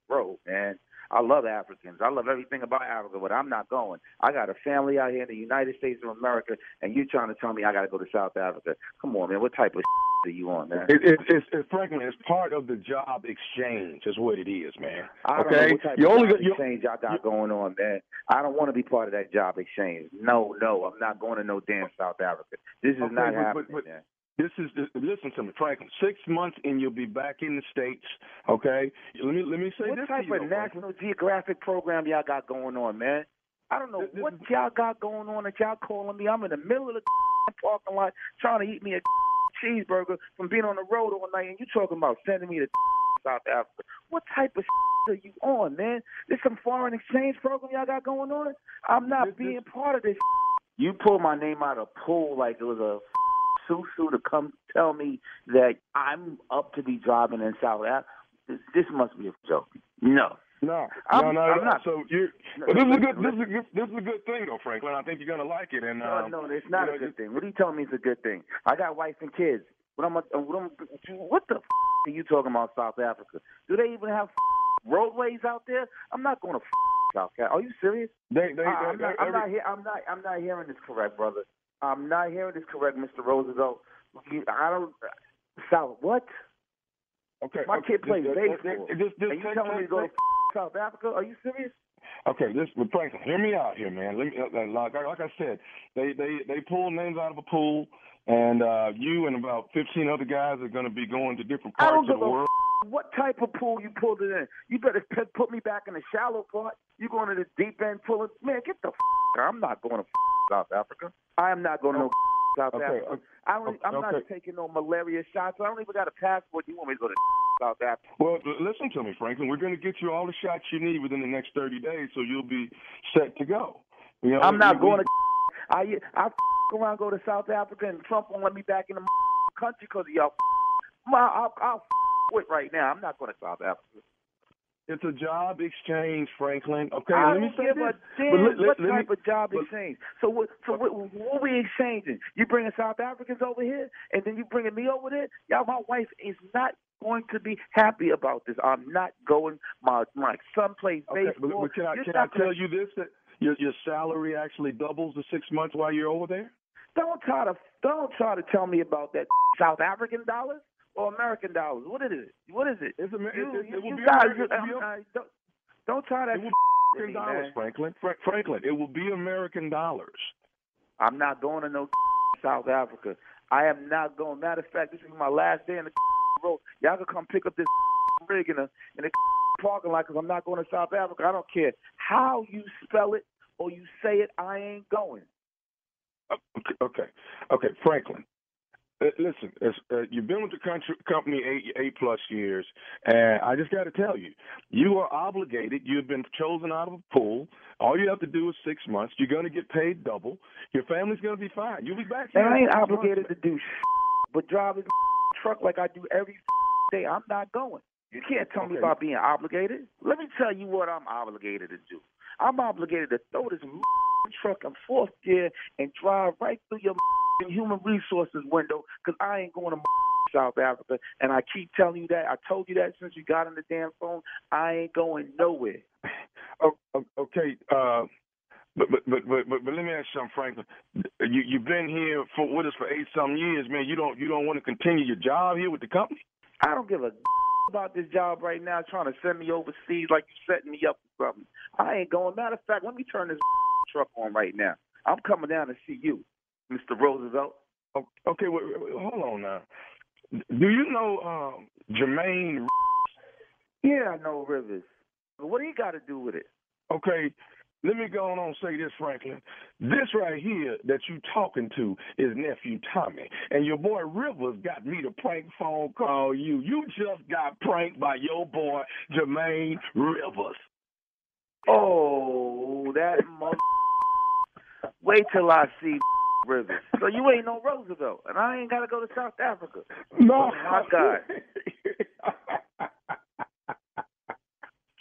road, man. I love Africans. I love everything about Africa, but I'm not going. I got a family out here in the United States of America, and you trying to tell me I got to go to South Africa? Come on, man. What type of are you on, man? It, it, it's, it's Franklin. It's part of the job exchange. Is what it is, man. I don't okay, know what type you of only job you. exchange y'all got going on, man. I don't want to be part of that job exchange. No, no, I'm not going to no damn South Africa. This is Okay, not but- happening. but- man. This is listen to me, Franklin. Six months and you'll be back in the states. Okay. Let me let me say What this type to you, of Franklin. National Geographic program y'all got going on, man? I don't know what y'all got going on that y'all calling me. I'm in the middle of the parking lot trying to eat me a cheeseburger from being on the road all night, and you talking about sending me to South Africa. What type of are you on, man? This some foreign exchange program y'all got going on? I'm not being part of this. You pulled my name out of pool like it was a susu to come tell me that I'm up to be driving in South Africa. This, this must be a joke. No. No, I'm- no, no, I'm no. not- So you, No, this is a good, this is a good, this is a good thing though, Franklin. I think you're gonna like it. And No, um, no, it's not a know, good thing. What are you telling me it's a good thing? I got wife and kids. What am I? What, am, what the f- are you talking about South Africa? Do they even have f- roadways out there? I'm not going to f- South Africa. Are you serious? They, they, I, I'm they- not. I'm every- not, I'm not. I'm not hearing this correct, brother. I'm not hearing this correct, Mr. Roosevelt. You- I don't. South what? Okay, My okay, kid plays just- baseball. just- just and you telling me to go to South Africa? Are you serious? Okay, this but Franklin, hear me out here, man. Let me uh, like like I said, they they they pull names out of a pool, and uh you and about fifteen other guys are going to be going to different parts of the world. What type of pool you pulled it in. You better p- put me back in the shallow part. You going to the deep end pulling? Man, get the f-. I'm not going to f- South Africa. I am not going to no f- South Okay, Africa. okay, I don't, I'm not okay. taking no malaria shots. I don't even got a passport. You want me to go to South Africa? Well, listen to me, Franklin. We're going to get you all the shots you need within the next thirty days, so you'll be set to go. You know, I'm not we- going to. I I f- around go to South Africa and Trump won't let me back in the country because of y'all. My, I'll, I'll f- quit right now. I'm not going to South Africa. It's a job exchange, Franklin. Okay, I let me say give this. a damn But let- let- what let me- type of job but- exchange. So what? So what, what we exchanging? You bringing South Africans over here, and then you bringing me over there? Y'all, my wife is not going to be happy about this. I'm not going. My my son plays Okay, baseball. but can I can I not gonna- tell you this that your your salary actually doubles the six months while you're over there? Don't try to don't try to tell me about that South African dollars or American dollars. What is it? What is it? It's Amer- you, it- it you, will you be guys, American- you- it be- uh, don't, don't try that. It will to American me, dollars, man. Franklin. Fra- Franklin, it will be American dollars. I'm not going to no South Africa. I am not going. Matter of fact, this is my last day in the road. Y'all can come pick up this rig in the in the parking lot because I'm not going to South Africa. I don't care how you spell it or you say it. I ain't going. Okay, okay, okay, Franklin. Uh, Listen, uh, you've been with the country, company eight eight plus years, and I just got to tell you, you are obligated. You've been chosen out of a pool. All you have to do is six months. You're going to get paid double. Your family's going to be fine. You'll be back. Here I ain't obligated months. to do but drive this truck like I do every day. I'm not going. You can't tell me about being obligated. Let me tell you what I'm obligated to do. I'm obligated to throw this truck in fourth gear and drive right through your human resources window because I ain't going to South Africa. And I keep telling you that. I told you that since you got on the damn phone. I ain't going nowhere. Oh, oh, okay. Uh, but, but but but but let me ask you something, Franklin. You you've been here for with us for eight some years, man. You don't you don't want to continue your job here with the company? I don't give a about this job right now trying to send me overseas like you setting me up for something. I ain't going. Matter of fact, let me turn this truck on right now. I'm coming down to see you, Mr. Roosevelt. Oh, Okay, wait, wait, wait, hold on now. Do you know um, Jermaine? Yeah, I know Rivers. But what do you got to do with it? Okay, let me go on and say this, Franklin. This right here that you talking to is nephew Tommy, and your boy Rivers got me to prank phone call you. You just got pranked by your boy Jermaine Rivers. Oh, that mother. Wait till I see Rivers. So you ain't no Roosevelt, and I ain't got to go to South Africa. No, Oh, my God.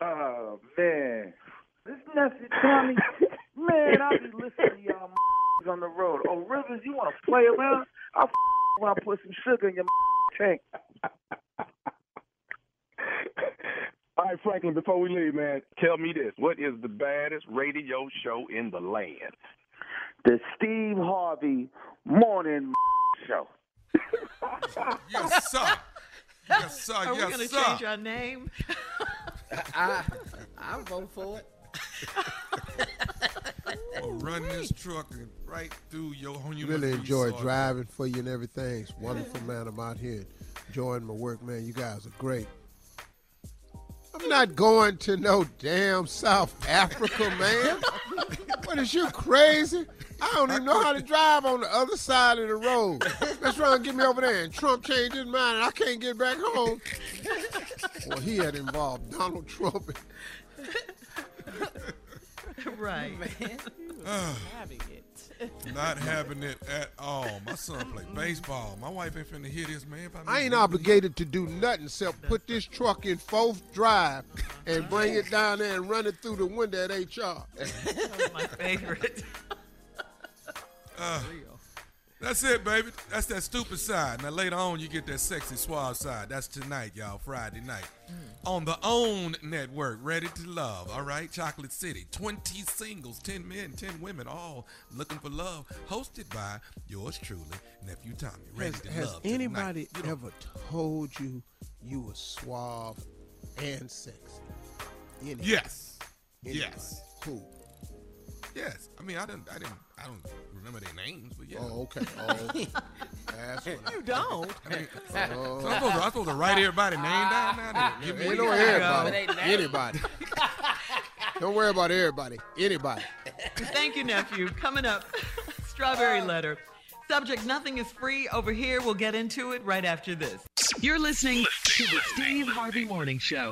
Oh man, this nephew Tommy, man, I be listening to y'all on the road. Oh Rivers, you want to play around? I'll when I put some sugar in your tank. All right, Franklin, before we leave, man, tell me this. What is the baddest radio show in the land? The Steve Harvey Morning Show. yes, sir. Yes, sir. Are yes, we going to sir. change our name? I, I vote for it. Or run this truck and right through your home. You really enjoy sorry. driving for you and everything. It's wonderful, man. I'm out here enjoying my work, man. You guys are great. I'm not going to no damn South Africa, man. what is you crazy? I don't even know how to drive on the other side of the road. Let's try and get me over there. And Trump changed his mind, and I can't get back home. Well, he had involved Donald Trump. right. Ah. having it. Not having it at all. My son play baseball. My wife ain't finna hit this, man. I ain't obligated to do nothing except put this truck in fourth drive and bring it down there and run it through the window at HR. That's my favorite. Uh, that's it, baby. That's that stupid side. Now later on, you get that sexy suave side. That's tonight, y'all. Friday night on the OWN network. Ready to love. All right, Chocolate City. Twenty singles, ten men, ten women, all looking for love. Hosted by yours truly, nephew Tommy. Ready Has, to has love. anybody tonight. You ever told you you were suave and sexy? Anybody? Yes. Anybody? Yes. Who? Yes. I mean, I didn't. I didn't. I don't remember their names, but yeah. Oh, okay. Oh, that's what You don't. I mean, Oh. so I'm, supposed to, I'm supposed to write everybody's name down now. Ah. Give me Ain't no everybody. Anybody. Don't worry about everybody. Anybody. Thank you, nephew. Coming up, strawberry uh. letter. Subject Nothing is free over here. We'll get into it right after this. You're listening to the Steve Harvey Morning Show.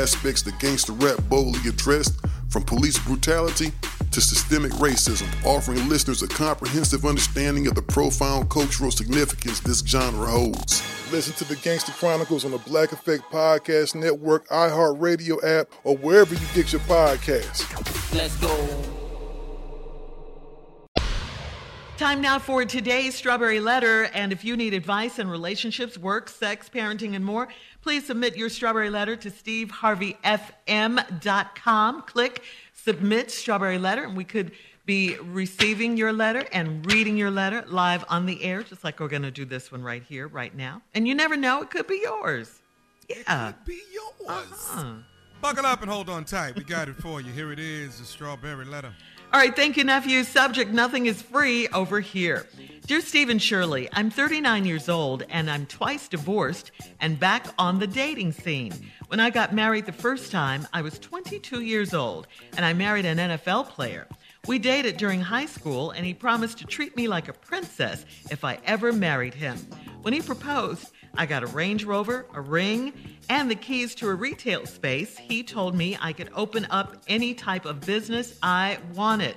aspects that gangster rap boldly addressed, from police brutality to systemic racism, offering listeners a comprehensive understanding of the profound cultural significance this genre holds. Listen to the Gangster Chronicles on the Black Effect Podcast Network, iHeartRadio app, or wherever you get your podcasts. Let's go. Time now for today's Strawberry Letter. And if you need advice on relationships, work, sex, parenting, and more, please submit your Strawberry Letter to steveharveyfm.com. Click Submit Strawberry Letter, and we could be receiving your letter and reading your letter live on the air, just like we're going to do this one right here, right now. And you never know, it could be yours. Yeah. It could be yours. Uh-huh. Buckle up and hold on tight. We got it for you. Here it is, the Strawberry Letter. All right, thank you, nephew. Subject Nothing is free over here. Dear Steve and Shirley, I'm 39 years old and I'm twice divorced and back on the dating scene. When I got married the first time, I was 22 years old and I married an NFL player. We dated during high school and he promised to treat me like a princess if I ever married him. When he proposed, I got a Range Rover, a ring, and the keys to a retail space. He told me I could open up any type of business I wanted.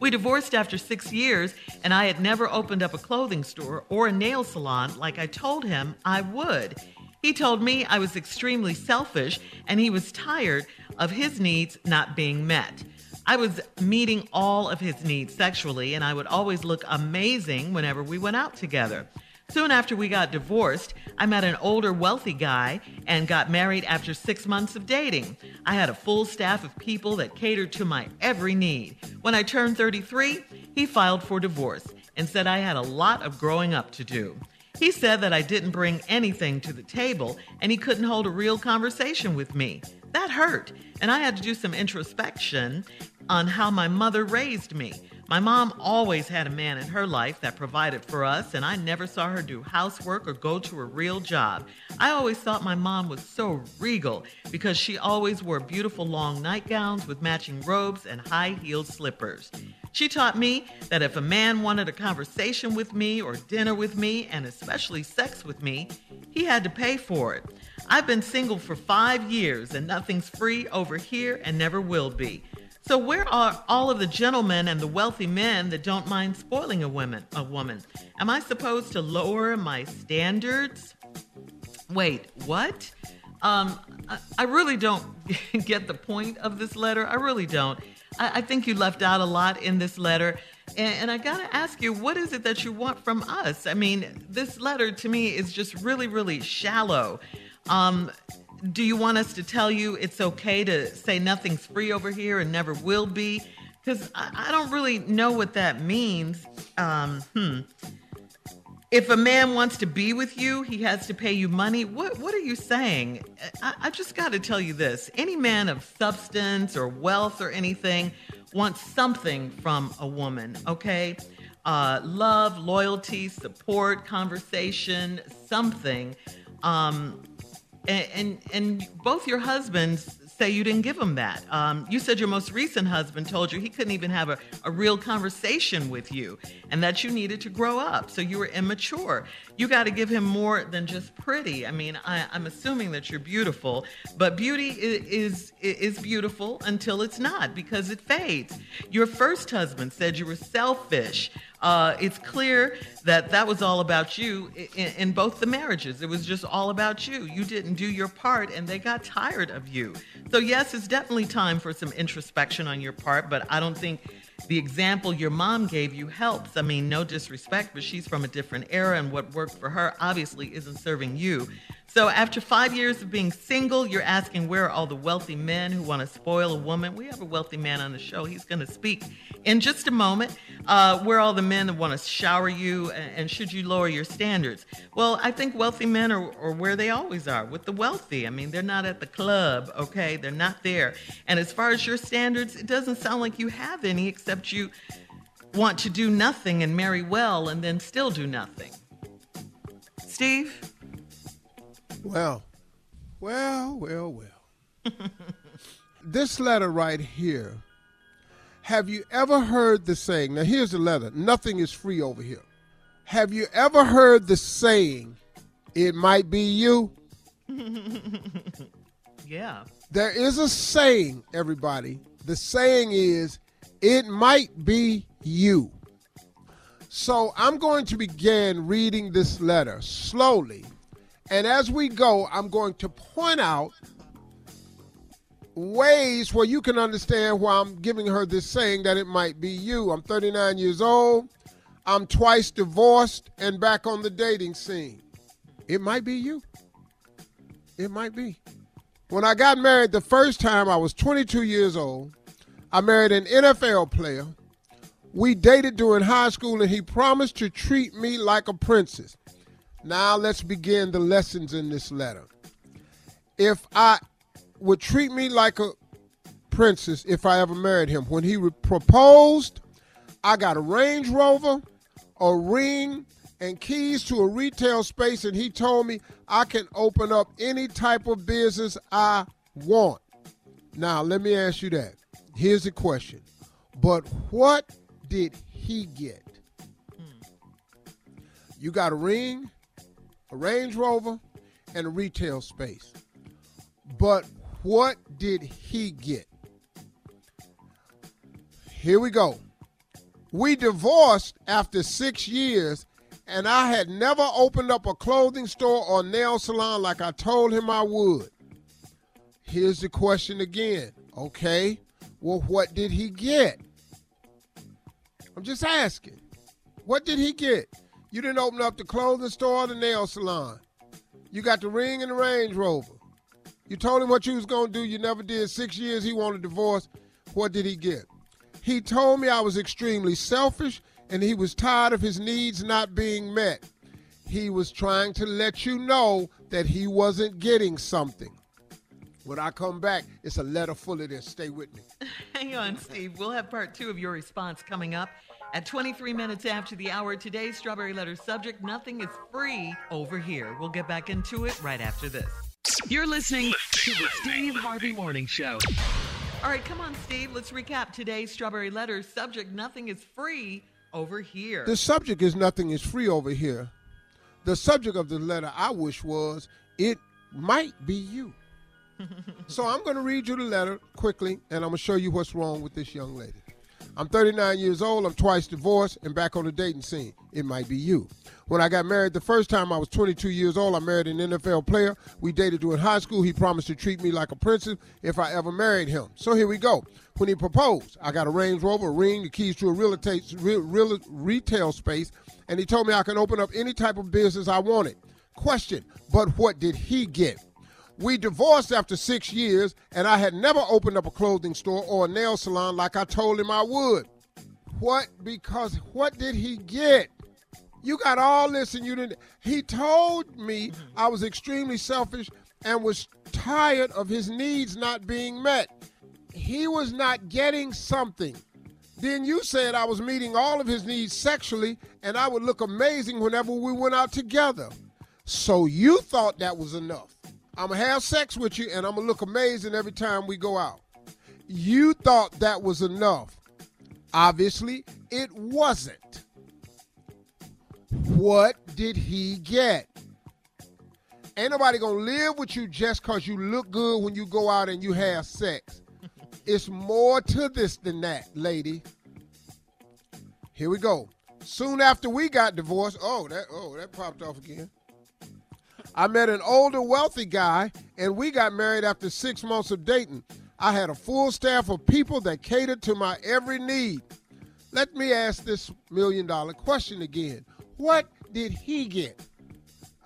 We divorced after six years, and I had never opened up a clothing store or a nail salon like I told him I would. He told me I was extremely selfish and he was tired of his needs not being met. I was meeting all of his needs sexually, and I would always look amazing whenever we went out together. Soon after we got divorced, I met an older, wealthy guy and got married after six months of dating. I had a full staff of people that catered to my every need. When I turned 33, he filed for divorce and said I had a lot of growing up to do. He said that I didn't bring anything to the table and he couldn't hold a real conversation with me. That hurt, and I had to do some introspection on how my mother raised me. My mom always had a man in her life that provided for us, and I never saw her do housework or go to a real job. I always thought my mom was so regal because she always wore beautiful long nightgowns with matching robes and high heeled slippers. She taught me that if a man wanted a conversation with me or dinner with me, and especially sex with me, he had to pay for it. I've been single for five years and nothing's free over here and never will be. So where are all of the gentlemen and the wealthy men that don't mind spoiling a woman? A woman? Am I supposed to lower my standards? Wait, what? Um, I, I really don't get the point of this letter. I really don't. I, I think you left out a lot in this letter. And, and I got to ask you, what is it that you want from us? I mean, this letter to me is just really, really shallow. Um, do you want us to tell you it's okay to say nothing's free over here and never will be? Because I, I, don't really know what that means. Um, hmm. If a man wants to be with you, he has to pay you money. What What are you saying? I, I just got to tell you this: any man of substance or wealth or anything wants something from a woman. Okay, uh, love, loyalty, support, conversation, something. Um, and and, both your husbands say you didn't give him that. Um, you said your most recent husband told you he couldn't even have a, a real conversation with you and that you needed to grow up. So you were immature. You got to give him more than just pretty. I mean, I, am assuming that you're beautiful, but beauty is, is, is beautiful until it's not because it fades. Your first husband said you were selfish. Uh, it's clear that that was all about you in, in, both the marriages. It was just all about you. You didn't do your part, and they got tired of you. So, yes, it's definitely time for some introspection on your part, but I don't think the example your mom gave you helps. I mean, no disrespect, but she's from a different era, and what worked for her obviously isn't serving you. So, after five years of being single, you're asking where are all the wealthy men who want to spoil a woman? We have a wealthy man on the show. He's going to speak in just a moment. Uh, where are all the men that want to shower you and, should you lower your standards? Well, I think wealthy men are, are where they always are with the wealthy. I mean, they're not at the club, okay? They're not there. And as far as your standards, it doesn't sound like you have any except you want to do nothing and marry well and then still do nothing. Steve? Well, well, well, well. this letter right here. Have you ever heard the saying? Now, here's the letter nothing is free over here. Have you ever heard the saying, it might be you? yeah. There is a saying, everybody. The saying is, it might be you. So I'm going to begin reading this letter slowly and as we go, I'm going to point out ways where you can understand why I'm giving her this saying that it might be you. I'm 39 years old. I'm twice divorced and back on the dating scene. It might be you. It might be. When I got married the first time, I was 22 years old. I married an NFL player. We dated during high school, and he promised to treat me like a princess. Now let's begin the lessons in this letter. If I would treat me like a princess if I ever married him, when he proposed, I got a Range Rover, a ring, and keys to a retail space, and he told me I can open up any type of business I want. Now, let me ask you that. Here's the question. But what did he get? Hmm. You got a ring, a Range Rover, and a retail space. But what did he get? Here we go. We divorced after six years, and I had never opened up a clothing store or nail salon like I told him I would. Here's the question again. Okay, well, what did he get? I'm just asking. What did he get? You didn't open up the clothing store or the nail salon. You got the ring and the Range Rover. You told him what you was gonna do. You never did. Six years he wanted a divorce. What did he get? He told me I was extremely selfish and he was tired of his needs not being met. He was trying to let you know that he wasn't getting something. When I come back, it's a letter full of this. Stay with me. Hang on, Steve. We'll have part two of your response coming up. At 23 minutes after the hour, today's Strawberry Letter subject nothing is free over here. We'll get back into it right after this. You're listening to the Steve Harvey Morning Show. All right, come on, Steve. Let's recap today's Strawberry Letter subject nothing is free over here. The subject is nothing is free over here. The subject of the letter I wish was it might be you. so I'm going to read you the letter quickly and I'm going to show you what's wrong with this young lady. I'm 39 years old. I'm twice divorced and back on the dating scene. It might be you. When I got married the first time, I was 22 years old. I married an NFL player. We dated during high school. He promised to treat me like a princess if I ever married him. So here we go. When he proposed, I got a Range Rover, a ring, the keys to a real estate, real, real retail space, and he told me I can open up any type of business I wanted. Question, but what did he get? We divorced after six years, and I had never opened up a clothing store or a nail salon like I told him I would. What? Because what did he get? You got all this and you didn't. He told me I was extremely selfish and was tired of his needs not being met. He was not getting something. Then you said I was meeting all of his needs sexually and I would look amazing whenever we went out together. So you thought that was enough. I'm gonna have sex with you, and I'm gonna look amazing every time we go out. You thought that was enough. Obviously, it wasn't. What did he get? Ain't nobody gonna live with you just cause you look good when you go out and you have sex. it's more to this than that, lady. Here we go. Soon after we got divorced, oh that oh that popped off again. I met an older, wealthy guy, and we got married after six months of dating. I had a full staff of people that catered to my every need. Let me ask this million dollar question again. What did he get?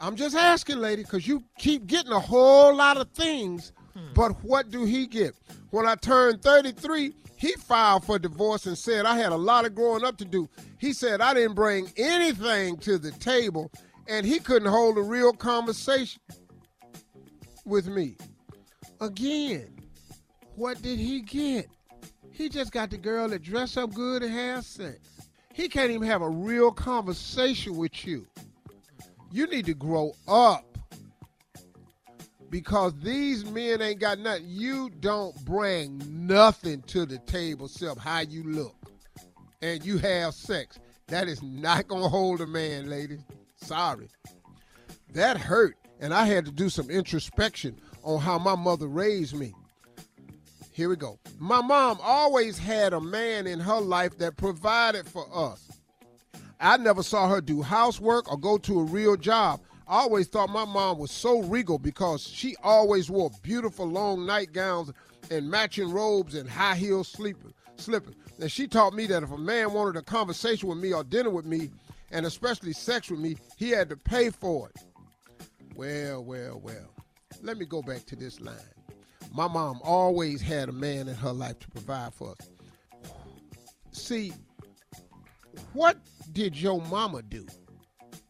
I'm just asking, lady, because you keep getting a whole lot of things, hmm. but what do he get? When I turned 33, he filed for divorce and said I had a lot of growing up to do. He said I didn't bring anything to the table and he couldn't hold a real conversation with me. Again, what did he get? He just got the girl that dress up good and have sex. He can't even have a real conversation with you. You need to grow up because these men ain't got nothing. You don't bring nothing to the table except how you look and you have sex. That is not going to hold a man, ladies. Sorry. That hurt. And I had to do some introspection on how my mother raised me. Here we go. My mom always had a man in her life that provided for us. I never saw her do housework or go to a real job. I always thought my mom was so regal because she always wore beautiful long nightgowns and matching robes and high heel slippers. And she taught me that if a man wanted a conversation with me or dinner with me, and especially sex with me, he had to pay for it. Well, well, well. Let me go back to this line. My mom always had a man in her life to provide for us. See, what did your mama do?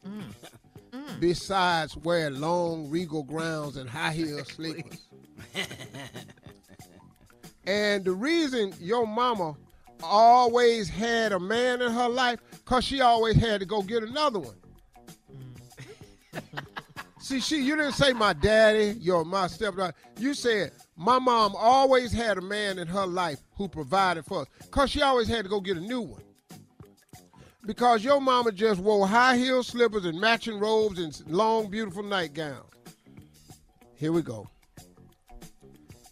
Mm. Besides wear long regal gowns and high heel slippers. and the reason your mama always had a man in her life, cause she always had to go get another one. See, she you didn't say my daddy, your my stepdad. You said my mom always had a man in her life who provided for us, cause she always had to go get a new one. Because your mama just wore high heel slippers and matching robes and long, beautiful nightgowns. Here we go.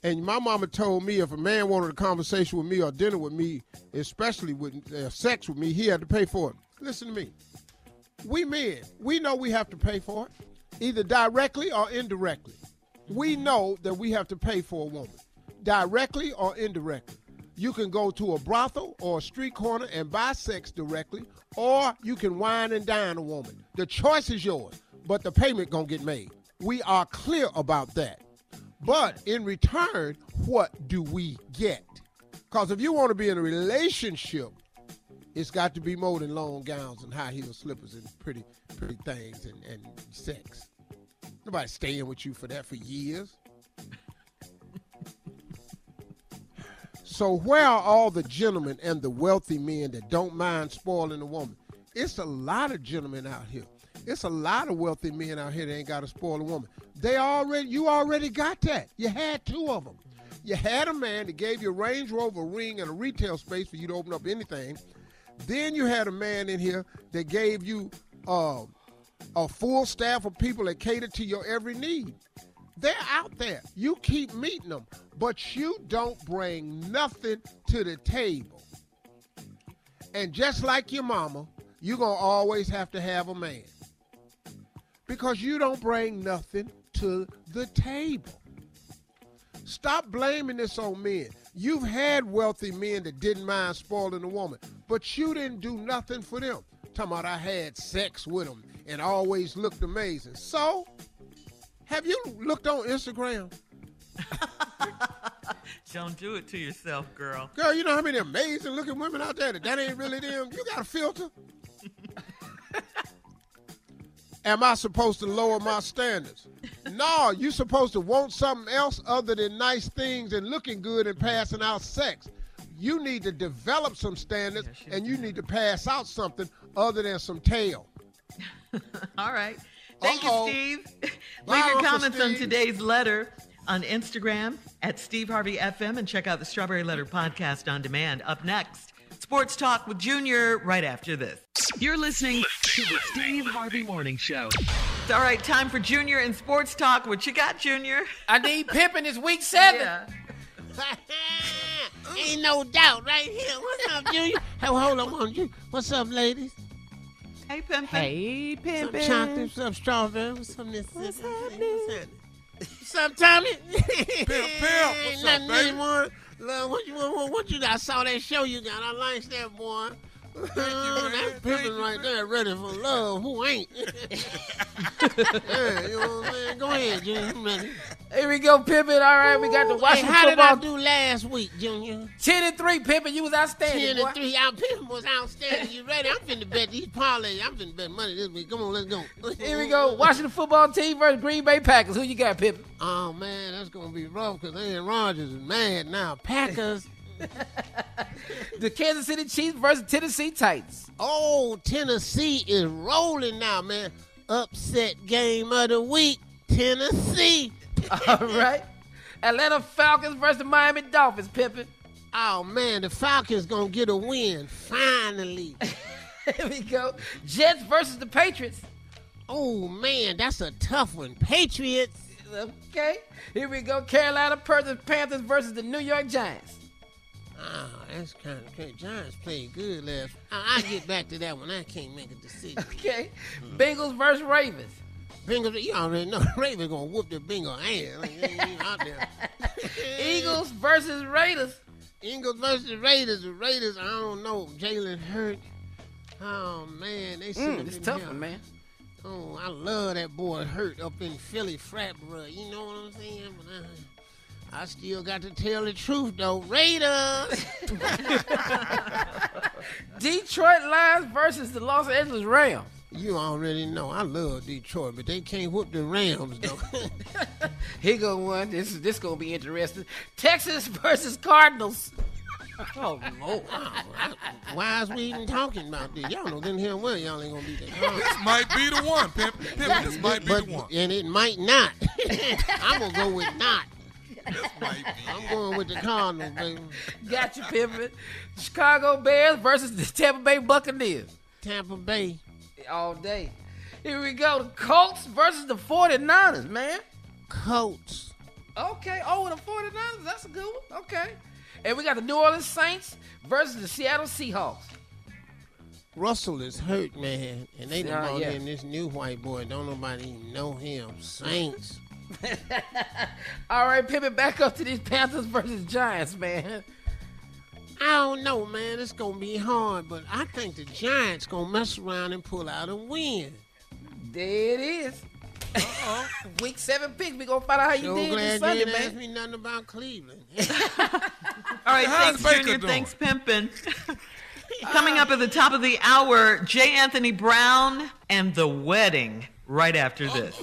And my mama told me if a man wanted a conversation with me or dinner with me, especially with uh, sex with me, he had to pay for it. Listen to me. We men, we know we have to pay for it, either directly or indirectly. We know that we have to pay for a woman, directly or indirectly. You can go to a brothel or a street corner and buy sex directly, or you can wine and dine a woman. The choice is yours, but the payment gonna get made. We are clear about that. But in return, what do we get? Because if you want to be in a relationship, it's got to be more than long gowns and high heel slippers and pretty, pretty things and, and sex. Nobody staying with you for that for years. so where are all the gentlemen and the wealthy men that don't mind spoiling a woman? It's a lot of gentlemen out here. It's a lot of wealthy men out here that ain't got to spoil a woman. They already, you already got that. You had two of them. You had a man that gave you a Range Rover ring and a retail space for you to open up anything. Then you had a man in here that gave you uh, a full staff of people that cater to your every need. They're out there. You keep meeting them, but you don't bring nothing to the table. And just like your mama, you're going to always have to have a man because you don't bring nothing to the table. Stop blaming this on men. You've had wealthy men that didn't mind spoiling a woman, but you didn't do nothing for them. Talking about I had sex with them and always looked amazing. So, have you looked on Instagram? Don't do it to yourself, girl. Girl, you know how many amazing looking women out there that that ain't really them? You got a filter? Am I supposed to lower my standards? no, you're supposed to want something else other than nice things and looking good and passing out sex. You need to develop some standards and you need to pass out something other than some tail. All right. Thank Uh-oh. you, Steve. Bye, Leave your Uncle comments on today's letter on Instagram at Steve Harvey FM and check out the Strawberry Letter podcast on demand. Up next, Sports Talk with Junior right after this. You're listening to the Steve Harvey Morning Show. It's all right, time for Junior and Sports Talk. What you got, Junior? I need pimping this week seven. Yeah. Ain't no doubt right here. What's up, Junior? Hey, hold on, hold on. Junior. What's up, ladies? Hey, Pimpin'. Hey, Pimpin. Some pimping. chocolate, what's up, strawberry? What's up, Miss? What's happening? What's up, Tommy? Pimp, pimp. What's up, baby? anymore. Look, what you what, what you I saw that show you got. I liked that boy. That's pimping right there, ready for love. Who ain't? yeah, you know what I'm saying? Go ahead, Junior. You? Here we go, Pimpin. All right, we got the Hey, Washington how did I do last week, Junior? Ten and three, Pimpin. You was outstanding, Ten boy. and three. Our Pimpin was outstanding. You ready? I'm finna bet these parlay. I'm finna bet money this week. Come on, let's go. Here we go. Washington football team versus Green Bay Packers. Who you got, Pimpin? Oh man, that's gonna be rough because Aaron Rodgers is mad now. Packers. The Kansas City Chiefs versus Tennessee Titans. Oh, Tennessee is rolling now, man. Upset game of the week. Tennessee. All right. Atlanta Falcons versus the Miami Dolphins, pimping. Oh man, the Falcons gonna get a win finally. Here we go. Jets versus the Patriots. Oh man, that's a tough one. Patriots. Okay. Here we go. Carolina Panthers versus the New York Giants. Oh, that's kind of crazy. Giants played good last. I- I'll get back to that one. I can't make a decision. Okay. Bengals versus Ravens. Bengals, you already know Ravens gonna whoop the Bengal ass. Like, they ain't out there. Eagles versus Raiders. Eagles versus Raiders. The Raiders, I don't know. Jalen Hurt. Oh man, they should Mm, have tough one, man. Oh, I love that boy Hurt up in Philly frat, bro. You know what I'm saying? But I, I still got to tell the truth though. Raiders. Detroit Lions versus the Los Angeles Rams. You already know I love Detroit, but they can't whoop the Rams though. Here go one. This is this gonna be interesting. Texas versus Cardinals. Oh Lord! Why is we even talking about this? Y'all know then here well y'all ain't gonna be there. This might be the one, Pimp. Pimp, this might be but, the one. And it might not. I'm gonna go with not. I'm going with the Cardinals, baby. Got you, Pimpin. Chicago Bears versus the Tampa Bay Buccaneers. Tampa Bay. All day. Here we go. The Colts versus the 49ers, man. Colts. Okay. Oh, the 49ers. That's a good one. Okay. And we got the New Orleans Saints versus the Seattle Seahawks. Russell is hurt, man, and they done Yeah, brought yeah. in this new white boy. Don't nobody even know him. Saints. All right, Pimpin, back up to these Panthers versus Giants, man. I don't know, man. It's gonna be hard, but I think the Giants gonna mess around and pull out a win. There it is. Uh-oh. Week seven pick. We gonna find out how you So did glad this you Sunday, didn't ask man. me nothing about Cleveland. All right, How's thanks, Baker Junior. doing? Thanks, Pimpin'. Coming up at the top of the hour, J. Anthony Brown and the wedding right after oh, this.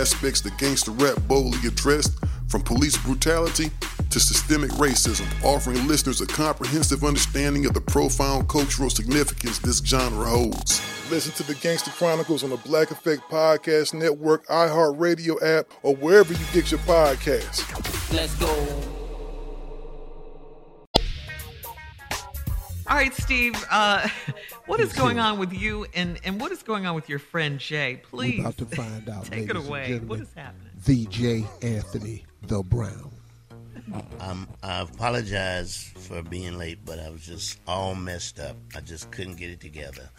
that gangster rap boldly addressed, from police brutality to systemic racism, offering listeners a comprehensive understanding of the profound cultural significance this genre holds. Listen to the Gangster Chronicles on the Black Effect Podcast Network, iHeartRadio app, or wherever you get your podcasts. let's go All right, Steve. Uh, what is going on with you, and and what is going on with your friend Jay? Please, We're about to find out. take it away. What is happening? The J. Anthony the Brown. Um, I apologize for being late, but I was just all messed up. I just couldn't get it together.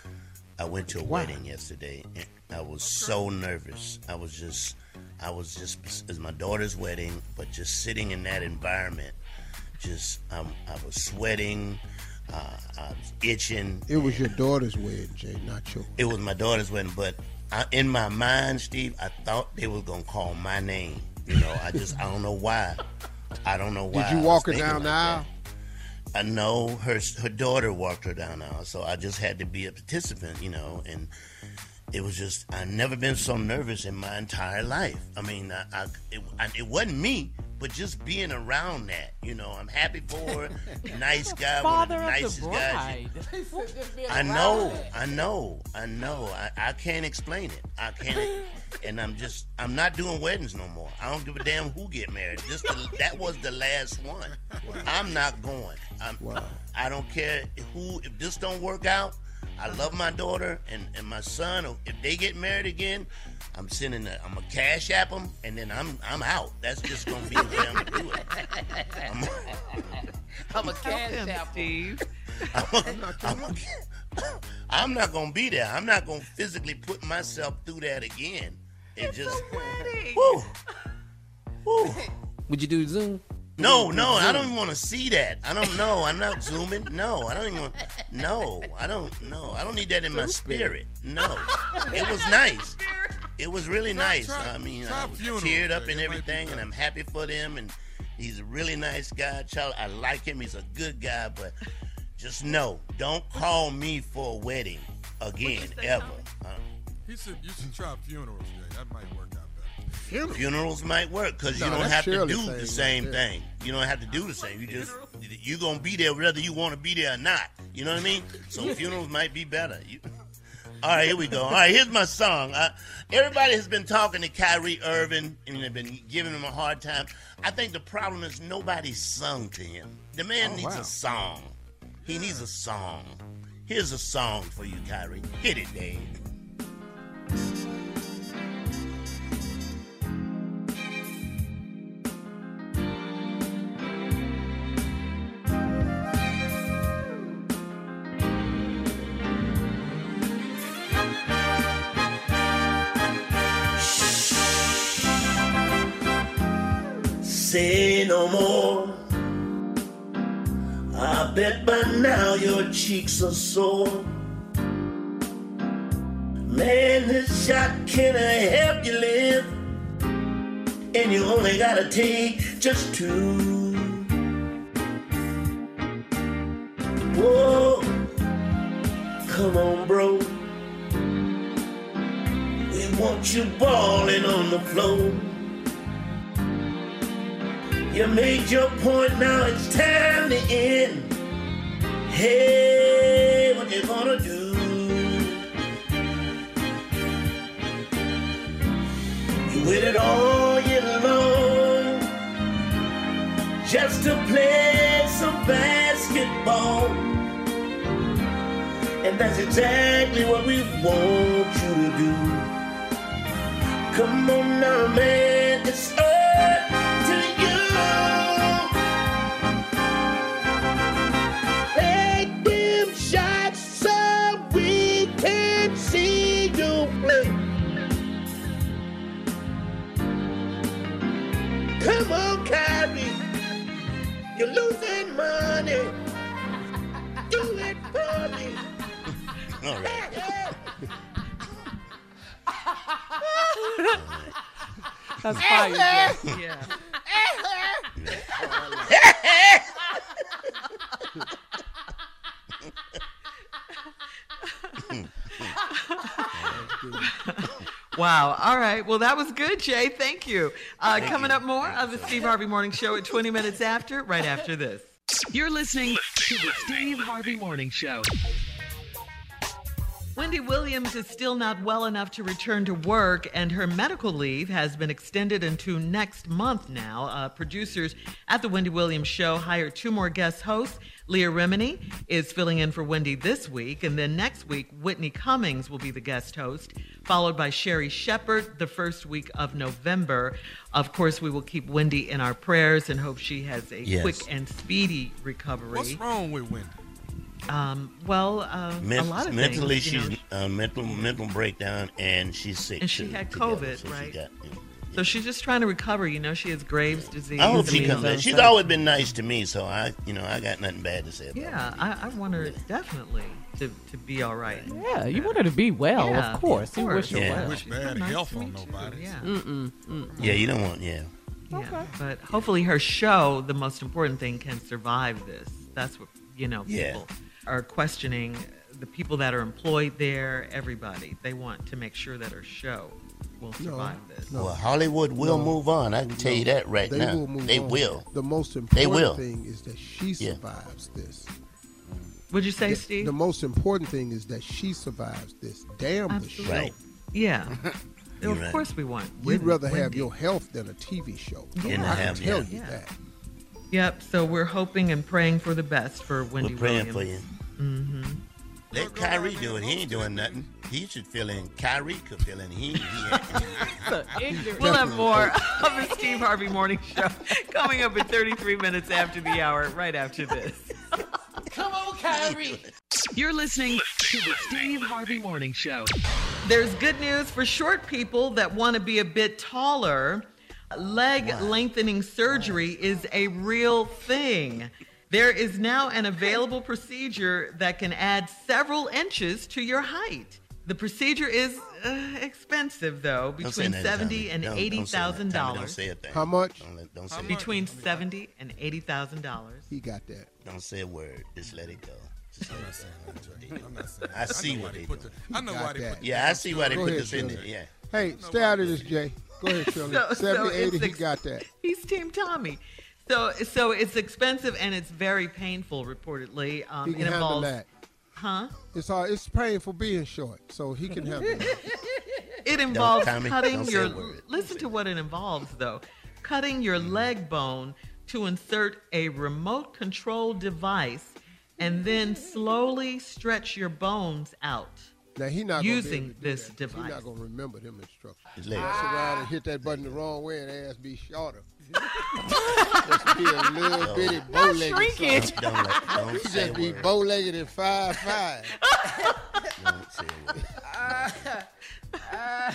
I went to a Why? wedding yesterday, and I was so nervous. I was just, I was just, it's my daughter's wedding, but just sitting in that environment, just, um, I was sweating, uh, I was itching. It was your daughter's wedding, Jay, not your. It was my daughter's wedding, but I, in my mind, Steve, I thought they was gonna call my name. You know, I just, I don't know why. I don't know why. Did you walk her down like the aisle? I know her her daughter walked her down the aisle, so I just had to be a participant, you know, and it was just I've never been so nervous in my entire life. I mean, I, I, it, I, it wasn't me, but just being around that, you know, I'm happy for her. nice guy, one of the Father of the guys. bride. I know, I know, I know. I, I can't explain it. I can't, and I'm just, I'm not doing weddings no more. I don't give a damn who get married. Just the, that was the last one. I'm not going. I'm, I don't care who. If this don't work out, I love my daughter and, and my son. If they get married again, I'm sending. A, I'm a cash app them, and then I'm I'm out. That's just gonna be the way I'm gonna do it. I'm, I'm a cash app, apple. Steve. I'm, I'm, I'm not gonna be there. I'm not gonna physically put myself through that again. It just, whew. Would you do Zoom? No, no, I don't even want to see that. I don't know. I'm not zooming. No, I don't even. Want, no, I don't. No, I don't need that in my spirit. No, it was nice. It was really nice. I mean, I was teared up and It might be everything, and I'm happy for them. And he's a really nice guy. Child, I like him. He's a good guy, but just know, don't call me for a wedding again, ever. Uh, He said you should try funerals, Jay. That might work better. Funerals might work because No, you don't have to do the same thing. You don't have to do the same. You just you're gonna be there whether you want to be there or not. You know what I mean? So funerals might be better. You, all right, here we go. All right, here's my song. Uh, everybody has been talking to Kyrie Irving and they've been giving him a hard time. I think the problem is nobody sung to him. The man Oh, needs wow. a song. He needs a song. Here's a song for you, Kyrie. Hit it, Dave. Bet by now your cheeks are sore. Man, this shot can help you live. And you only gotta take just two. Whoa, come on, bro. We want you balling on the floor. You made your point, now it's time to end. Hey, what you gonna do? You waited all year long just to play some basketball. And that's exactly what we want you to do. Come on now, man, it's up you're losing money. Do it for me. All right. That's fire. Jay. Yeah. Wow. All right. Well, that was good, Jay. Thank you. Uh, coming up more of the Steve Harvey Morning Show at 20 minutes after, right after this. You're listening to the Steve Harvey Morning Show. Wendy Williams is still not well enough to return to work, and her medical leave has been extended into next month now. Uh, producers at The Wendy Williams Show hired two more guest hosts. Leah Remini is filling in for Wendy this week, and then next week, Whitney Cummings will be the guest host, followed by Sherri Shepherd the first week of November. Of course, we will keep Wendy in our prayers and hope she has a Yes. quick and speedy recovery. What's wrong with Wendy? Um, well, uh, Men- a lot of mentally, things. you know, she's uh, mental mental breakdown, and she's sick. And she too, had together, COVID, so she right? Got- So she's just trying to recover. You know, she has Graves' disease. I hope she comes back. She's always been nice to me, so I, you know, I got nothing bad to say about. Yeah, I, I want her definitely to, to be all right. Yeah, you want her to be well, Yeah, of course. You wish her Yeah. well. Wish bad nice health on meet you. nobody. Yeah. Mm-mm, mm. Yeah, you don't want. Yeah, Yeah, but hopefully her show, the most important thing, can survive this. That's what you know. Yeah. People are questioning the people that are employed there. Everybody they want to make sure that her show will survive this. well, Hollywood will No. move on. I can tell you that right they now. Will move they on. will. The most They important will. thing is that she Yeah. survives this. Would you say, the, Steve? The most important thing is that she survives this. Damn the show. Right. Yeah. You're of right. course we want. You'd Wen- rather have Wendy. your health than a TV show. Yeah. And I have- can tell yeah. you Yeah. that. Yep. So we're hoping and praying for the best for Wendy We're praying Williams. for you. Mm-hmm. Let Kyrie do it. He ain't doing nothing. He should fill in. Kyrie could fill in. He, he ain't. We'll have more of the Steve Harvey Morning Show coming up in 33 minutes after the hour, right after this. Come on, Kyrie. You're listening to the Steve Harvey Morning Show. There's good news for short people that want to be a bit taller. Leg lengthening surgery is a real thing. There is now an available procedure that can add several inches to your height. The procedure is uh, expensive though, between nothing, seventy Tommy. and Don't- eighty don't say that. thousand Tommy, Don't dollars. say a thing. How much? Don't, let- don't say a Between seventy and eighty thousand dollars. He got that. Don't say a word. Just let it go. Just let it go. I'm not saying I see know what why they put do. the- I know why they put the- Yeah, I see why they put ahead, this in there. Yeah. Hey, stay out of this, Jay. Go ahead, Shirley. So- so 80, it's he got that. He's Team Tommy. So so it's expensive and it's very painful. Reportedly, um, He can it handle involves, that. huh? It's all, it's painful being short, so he can handle that. It involves Tommy, cutting don't your. Listen to what it involves, though. Cutting your leg bone to insert a remote control device, and then slowly stretch your bones out. Now he not gonna using able to this that. device. He not gonna remember them instructions. His Mess legs. around and hit that button the wrong way and ass be shorter. Just be a little bitty bow legged. shrinkage. Don't let- don't He say just a be word. bow legged and five five. Don't say a word. Uh, uh,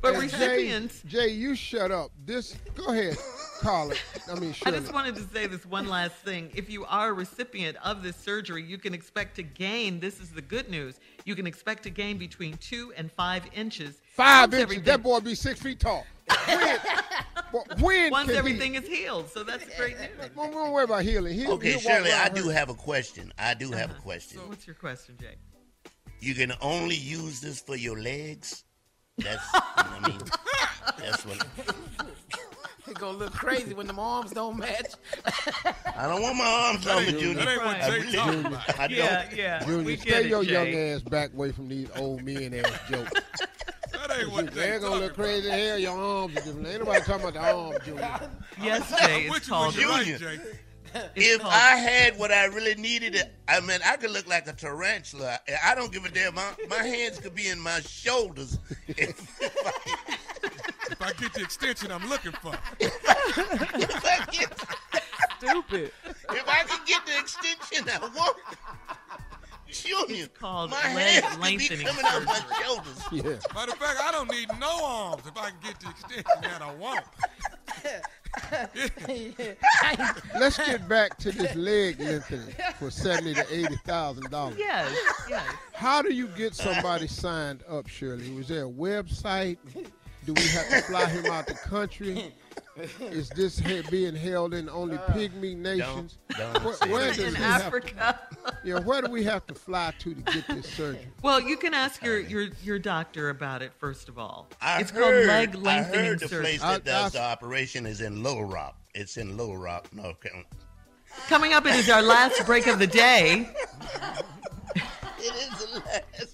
but Hey, recipients- Jay, Jay, you shut up. This go ahead, Carla. I mean, I Shirley. just wanted to say this one last thing. If you are a recipient of this surgery, you can expect to gain. This is the good news. You can expect to gain between two and five inches. Five once inches. That boy be six feet tall. When, But when Once can everything is healed, so that's great news. He, don't, don't worry about healing. He'll, Okay, he'll Shirley, I do hurt. have a question. I do have a uh-huh. question. What's your question, Jay? You can only use this for your legs. That's, I mean, that's what. He gonna look crazy when the arms don't match. I don't want my arms on me, Junior. that ain't what I Jay really don't. I don't. Yeah, yeah. Junior, we stay it, your young ass back away from these old men ass jokes. That ain't what They're gonna look crazy as hell. Your arms are different. Ain't nobody talking about the arms, Junior. Yes, Jay. It's called Junior. If I had what I really needed, I mean, I could look like a tarantula. I don't give a damn. My, my hands could be in my shoulders. If, If I get the extension I'm looking for. if I get, Stupid. if I could get the extension I want, Junior, called my leg hands could be lengthening coming out my shoulders. Yeah. Matter of fact, I don't need no arms if I can get the extension that I want. Let's get back to this leg lengthening for seventy to eighty thousand dollars. Yes, yes. How do you get somebody signed up, Shirley? Was there a website? Do we have to fly him out the country? Is this he- being held in only uh, pygmy nations? don't where, say where that. does In he have to- Africa. yeah, where do we have to fly to to get this surgery? Well, you can ask your, your, your doctor about it first of all. I it's heard, called leg I lengthening heard the surgery. place that does the operation is in Little Rock. It's in Little Rock, North Carolina. Coming up, it is our last break of the day. It is the last.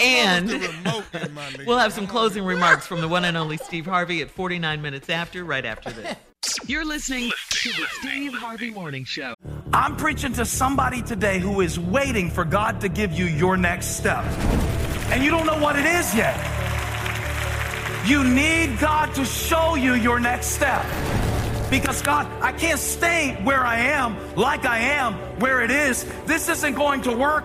And The remote in my league. we'll have some closing remarks from the one and only Steve Harvey at 49 minutes after, right after this. You're listening to the Steve Harvey Morning Show. I'm preaching to somebody today who is waiting for God to give you your next step. And you don't know what it is yet. You need God to show you your next step. Because God, I can't stay where I am, like I am, where it is. This isn't going to work.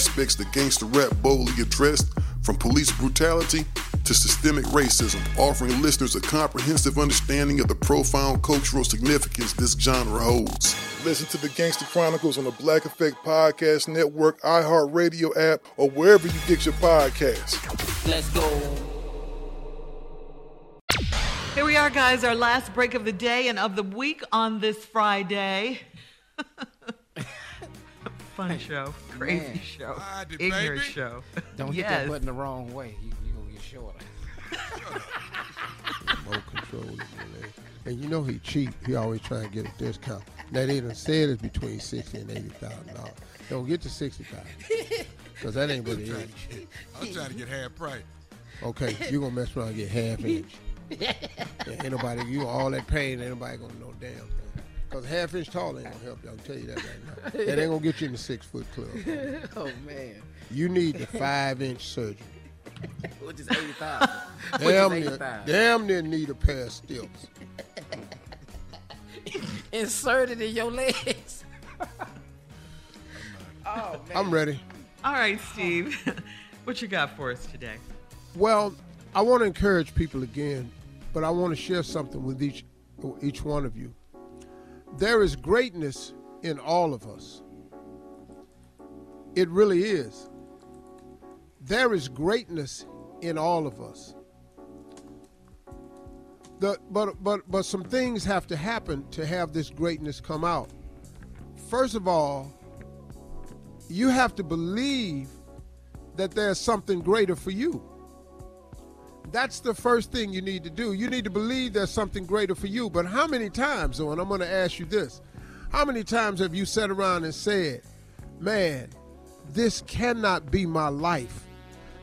that gangster rap boldly addressed, from police brutality to systemic racism, offering listeners a comprehensive understanding of the profound cultural significance this genre holds. Listen to the Gangster Chronicles on the Black Effect Podcast Network, iHeartRadio app, or wherever you get your podcasts. Let's go. Here we are, guys, our last break of the day and of the week on this Friday. Fun show, crazy Man. show, Friday, ignorant baby. show. Don't hit yes. that button the wrong way. You, you gonna get shorter. Remote control. is in there. And you know he cheap. He always try and get a discount. Now they done said it's between sixty and eighty thousand dollars. Don't get to sixty thousand. Cause that ain't what it is. I'm trying to get half price. Okay, you gonna mess around and get half inch. Yeah, ain't nobody you all that pain, ain't nobody gonna know damn thing. Cause half inch tall ain't gonna help you. I'll tell you that right now. That ain't gonna get you in the six foot club. oh man. You need the five inch surgery. Which is eighty thousand. Which Damn is eighty near, damn near need a pair of stilts. Inserted in your legs. oh man. I'm ready. All right, Steve, what you got for us today? Well, I want to encourage people again, but I want to share something with each each one of you. There is greatness in all of us. It really is. There is greatness in all of us. The, but but but some things have to happen to have this greatness come out. First of all, you have to believe that there's something greater for you. That's the first thing you need to do. You need to believe there's something greater for you. But how many times, though, and I'm going to ask you this how many times have you sat around and said, man, this cannot be my life?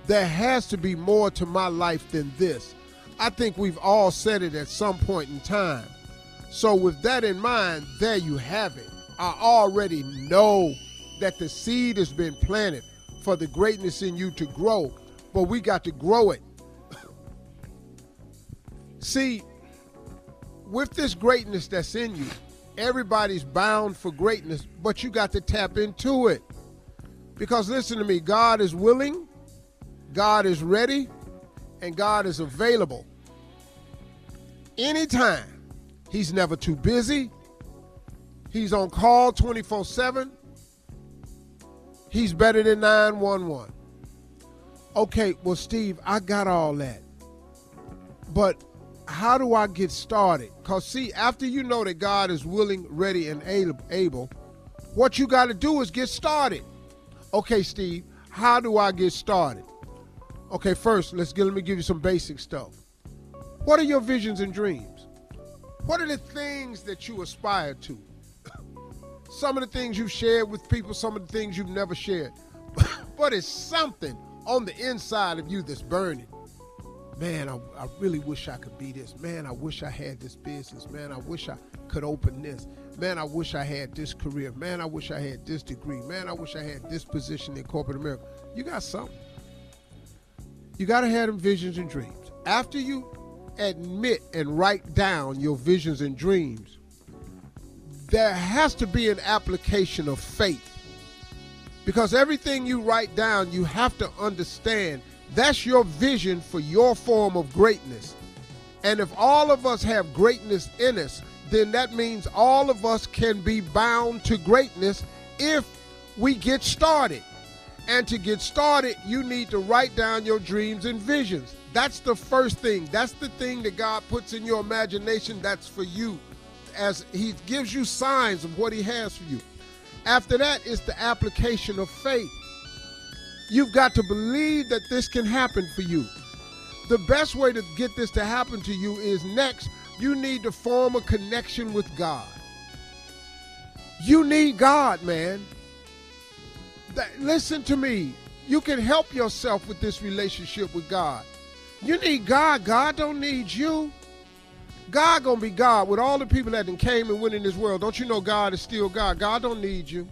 There has to be more to my life than this. I think we've all said it at some point in time. So, with that in mind, there you have it. I already know that the seed has been planted for the greatness in you to grow. but we got to grow it. See, with this greatness that's in you, everybody's bound for greatness, but you got to tap into it. Because listen to me, God is willing, God is ready, and God is available. Anytime. He's never too busy. He's on call 24 7. He's better than 911. Okay, well, Steve, I got all that. But how do I get started? Because, see, after you know that God is willing, ready, and able, what you got to do is get started. Okay, Steve, how do I get started? Okay, first, let's get, let me give you some basic stuff. What are your visions and dreams? What are the things that you aspire to? some of the things you've shared with people, some of the things you've never shared. but it's something on the inside of you that's burning. Man, I, I, really wish I could be this. Man, I wish I had this business. Man, I wish I could open this. Man, I wish I had this career. Man, I wish I had this degree. Man, I wish I had this position in corporate America. You got something. You got to have them visions and dreams. After you admit and write down your visions and dreams, there has to be an application of faith. Because everything you write down, you have to understand that's your vision for your form of greatness. And if all of us have greatness in us, then that means all of us can be bound to greatness if we get started. And to get started, you need to write down your dreams and visions. That's the first thing. That's the thing that God puts in your imagination that's for you as he gives you signs of what he has for you. After that is the application of faith. You've got to believe that this can happen for you. The best way to get this to happen to you is next, you need to form a connection with God. You need God, man. That, listen to me. You can help yourself with this relationship with God. You need God. God don't need you. God gonna be God with all the people that came and went in this world. Don't you know God is still God? God don't need you.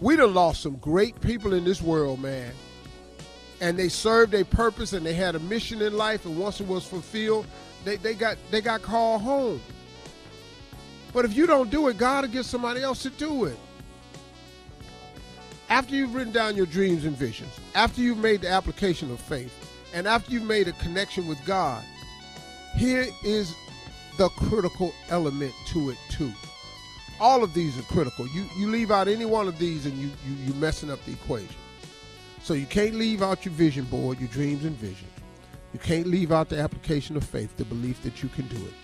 We done lost some great people in this world, man. And they served a purpose and they had a mission in life, and once it was fulfilled, they, they got they got called home. But if you don't do it, God will get somebody else to do it. After you've written down your dreams and visions, after you've made the application of faith, and after you've made a connection with God, here is the critical element to it too. All of these are critical. You you leave out any one of these and you you you messing up the equation. So you can't leave out your vision board, your dreams and vision. You can't leave out the application of faith, the belief that you can do it.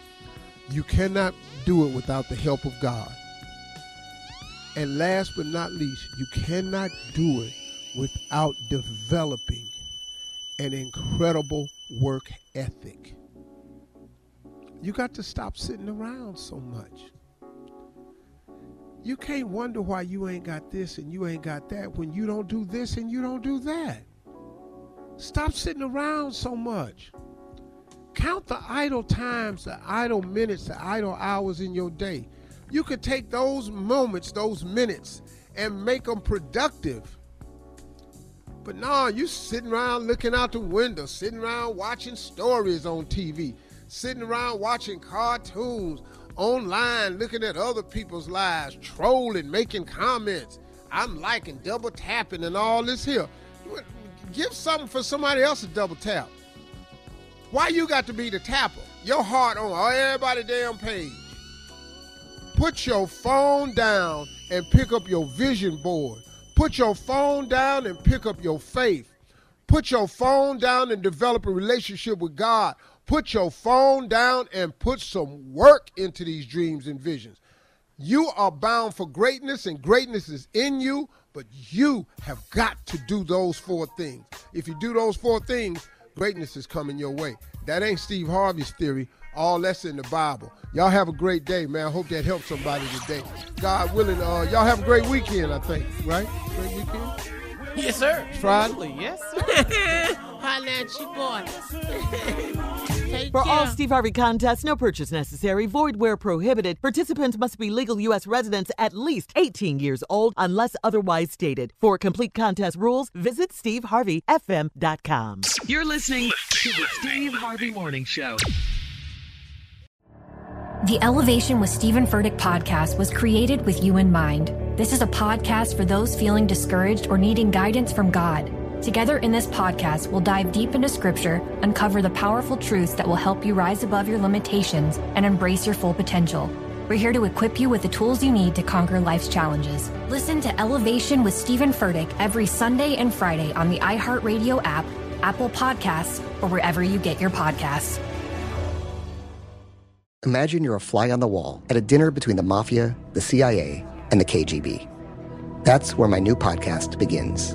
You cannot do it without the help of God. And last but not least, you cannot do it without developing an incredible work ethic. You got to stop sitting around so much. You can't wonder why you ain't got this and you ain't got that when you don't do this and you don't do that. Stop sitting around so much. Count the idle times, the idle minutes, the idle hours in your day. You could take those moments, those minutes, and make them productive. But no, you sitting around looking out the window, sitting around watching stories on TV, sitting around watching cartoons, online looking at other people's lives, trolling, making comments. I'm liking, double tapping, and all this here. Give something for somebody else to double tap. Why you got to be the tapper? Your heart on everybody damn page. Put your phone down and pick up your vision board. Put your phone down and pick up your faith. Put your phone down and develop a relationship with God. Put your phone down and put some work into these dreams and visions. You are bound for greatness, and greatness is in you, but you have got to do those four things. If you do those four things, greatness is coming your way. That ain't Steve Harvey's theory. All that's in the Bible. Y'all have a great day, man. I hope that helps somebody today. God willing, uh, y'all have a great weekend, I think, right? Great weekend? Yes, sir. Friday? Absolutely, yes, sir. Holla at your boy. Take For all. Steve Harvey contests, no purchase necessary, void where prohibited. Participants must be legal U.S. residents at least 18 years old unless otherwise stated. For complete contest rules, visit SteveHarveyFM.com. You're listening to the Steve Harvey Morning Show. The Elevation with Steven Furtick podcast was created with you in mind. This is a podcast for those feeling discouraged or needing guidance from God. Together in this podcast, we'll dive deep into scripture, uncover the powerful truths that will help you rise above your limitations and embrace your full potential. We're here to equip you with the tools you need to conquer life's challenges. Listen to Elevation with Steven Furtick every Sunday and Friday on the iHeartRadio app, Apple Podcasts, or wherever you get your podcasts. Imagine you're a fly on the wall at a dinner between the mafia, the CIA, and the KGB. That's where my new podcast begins.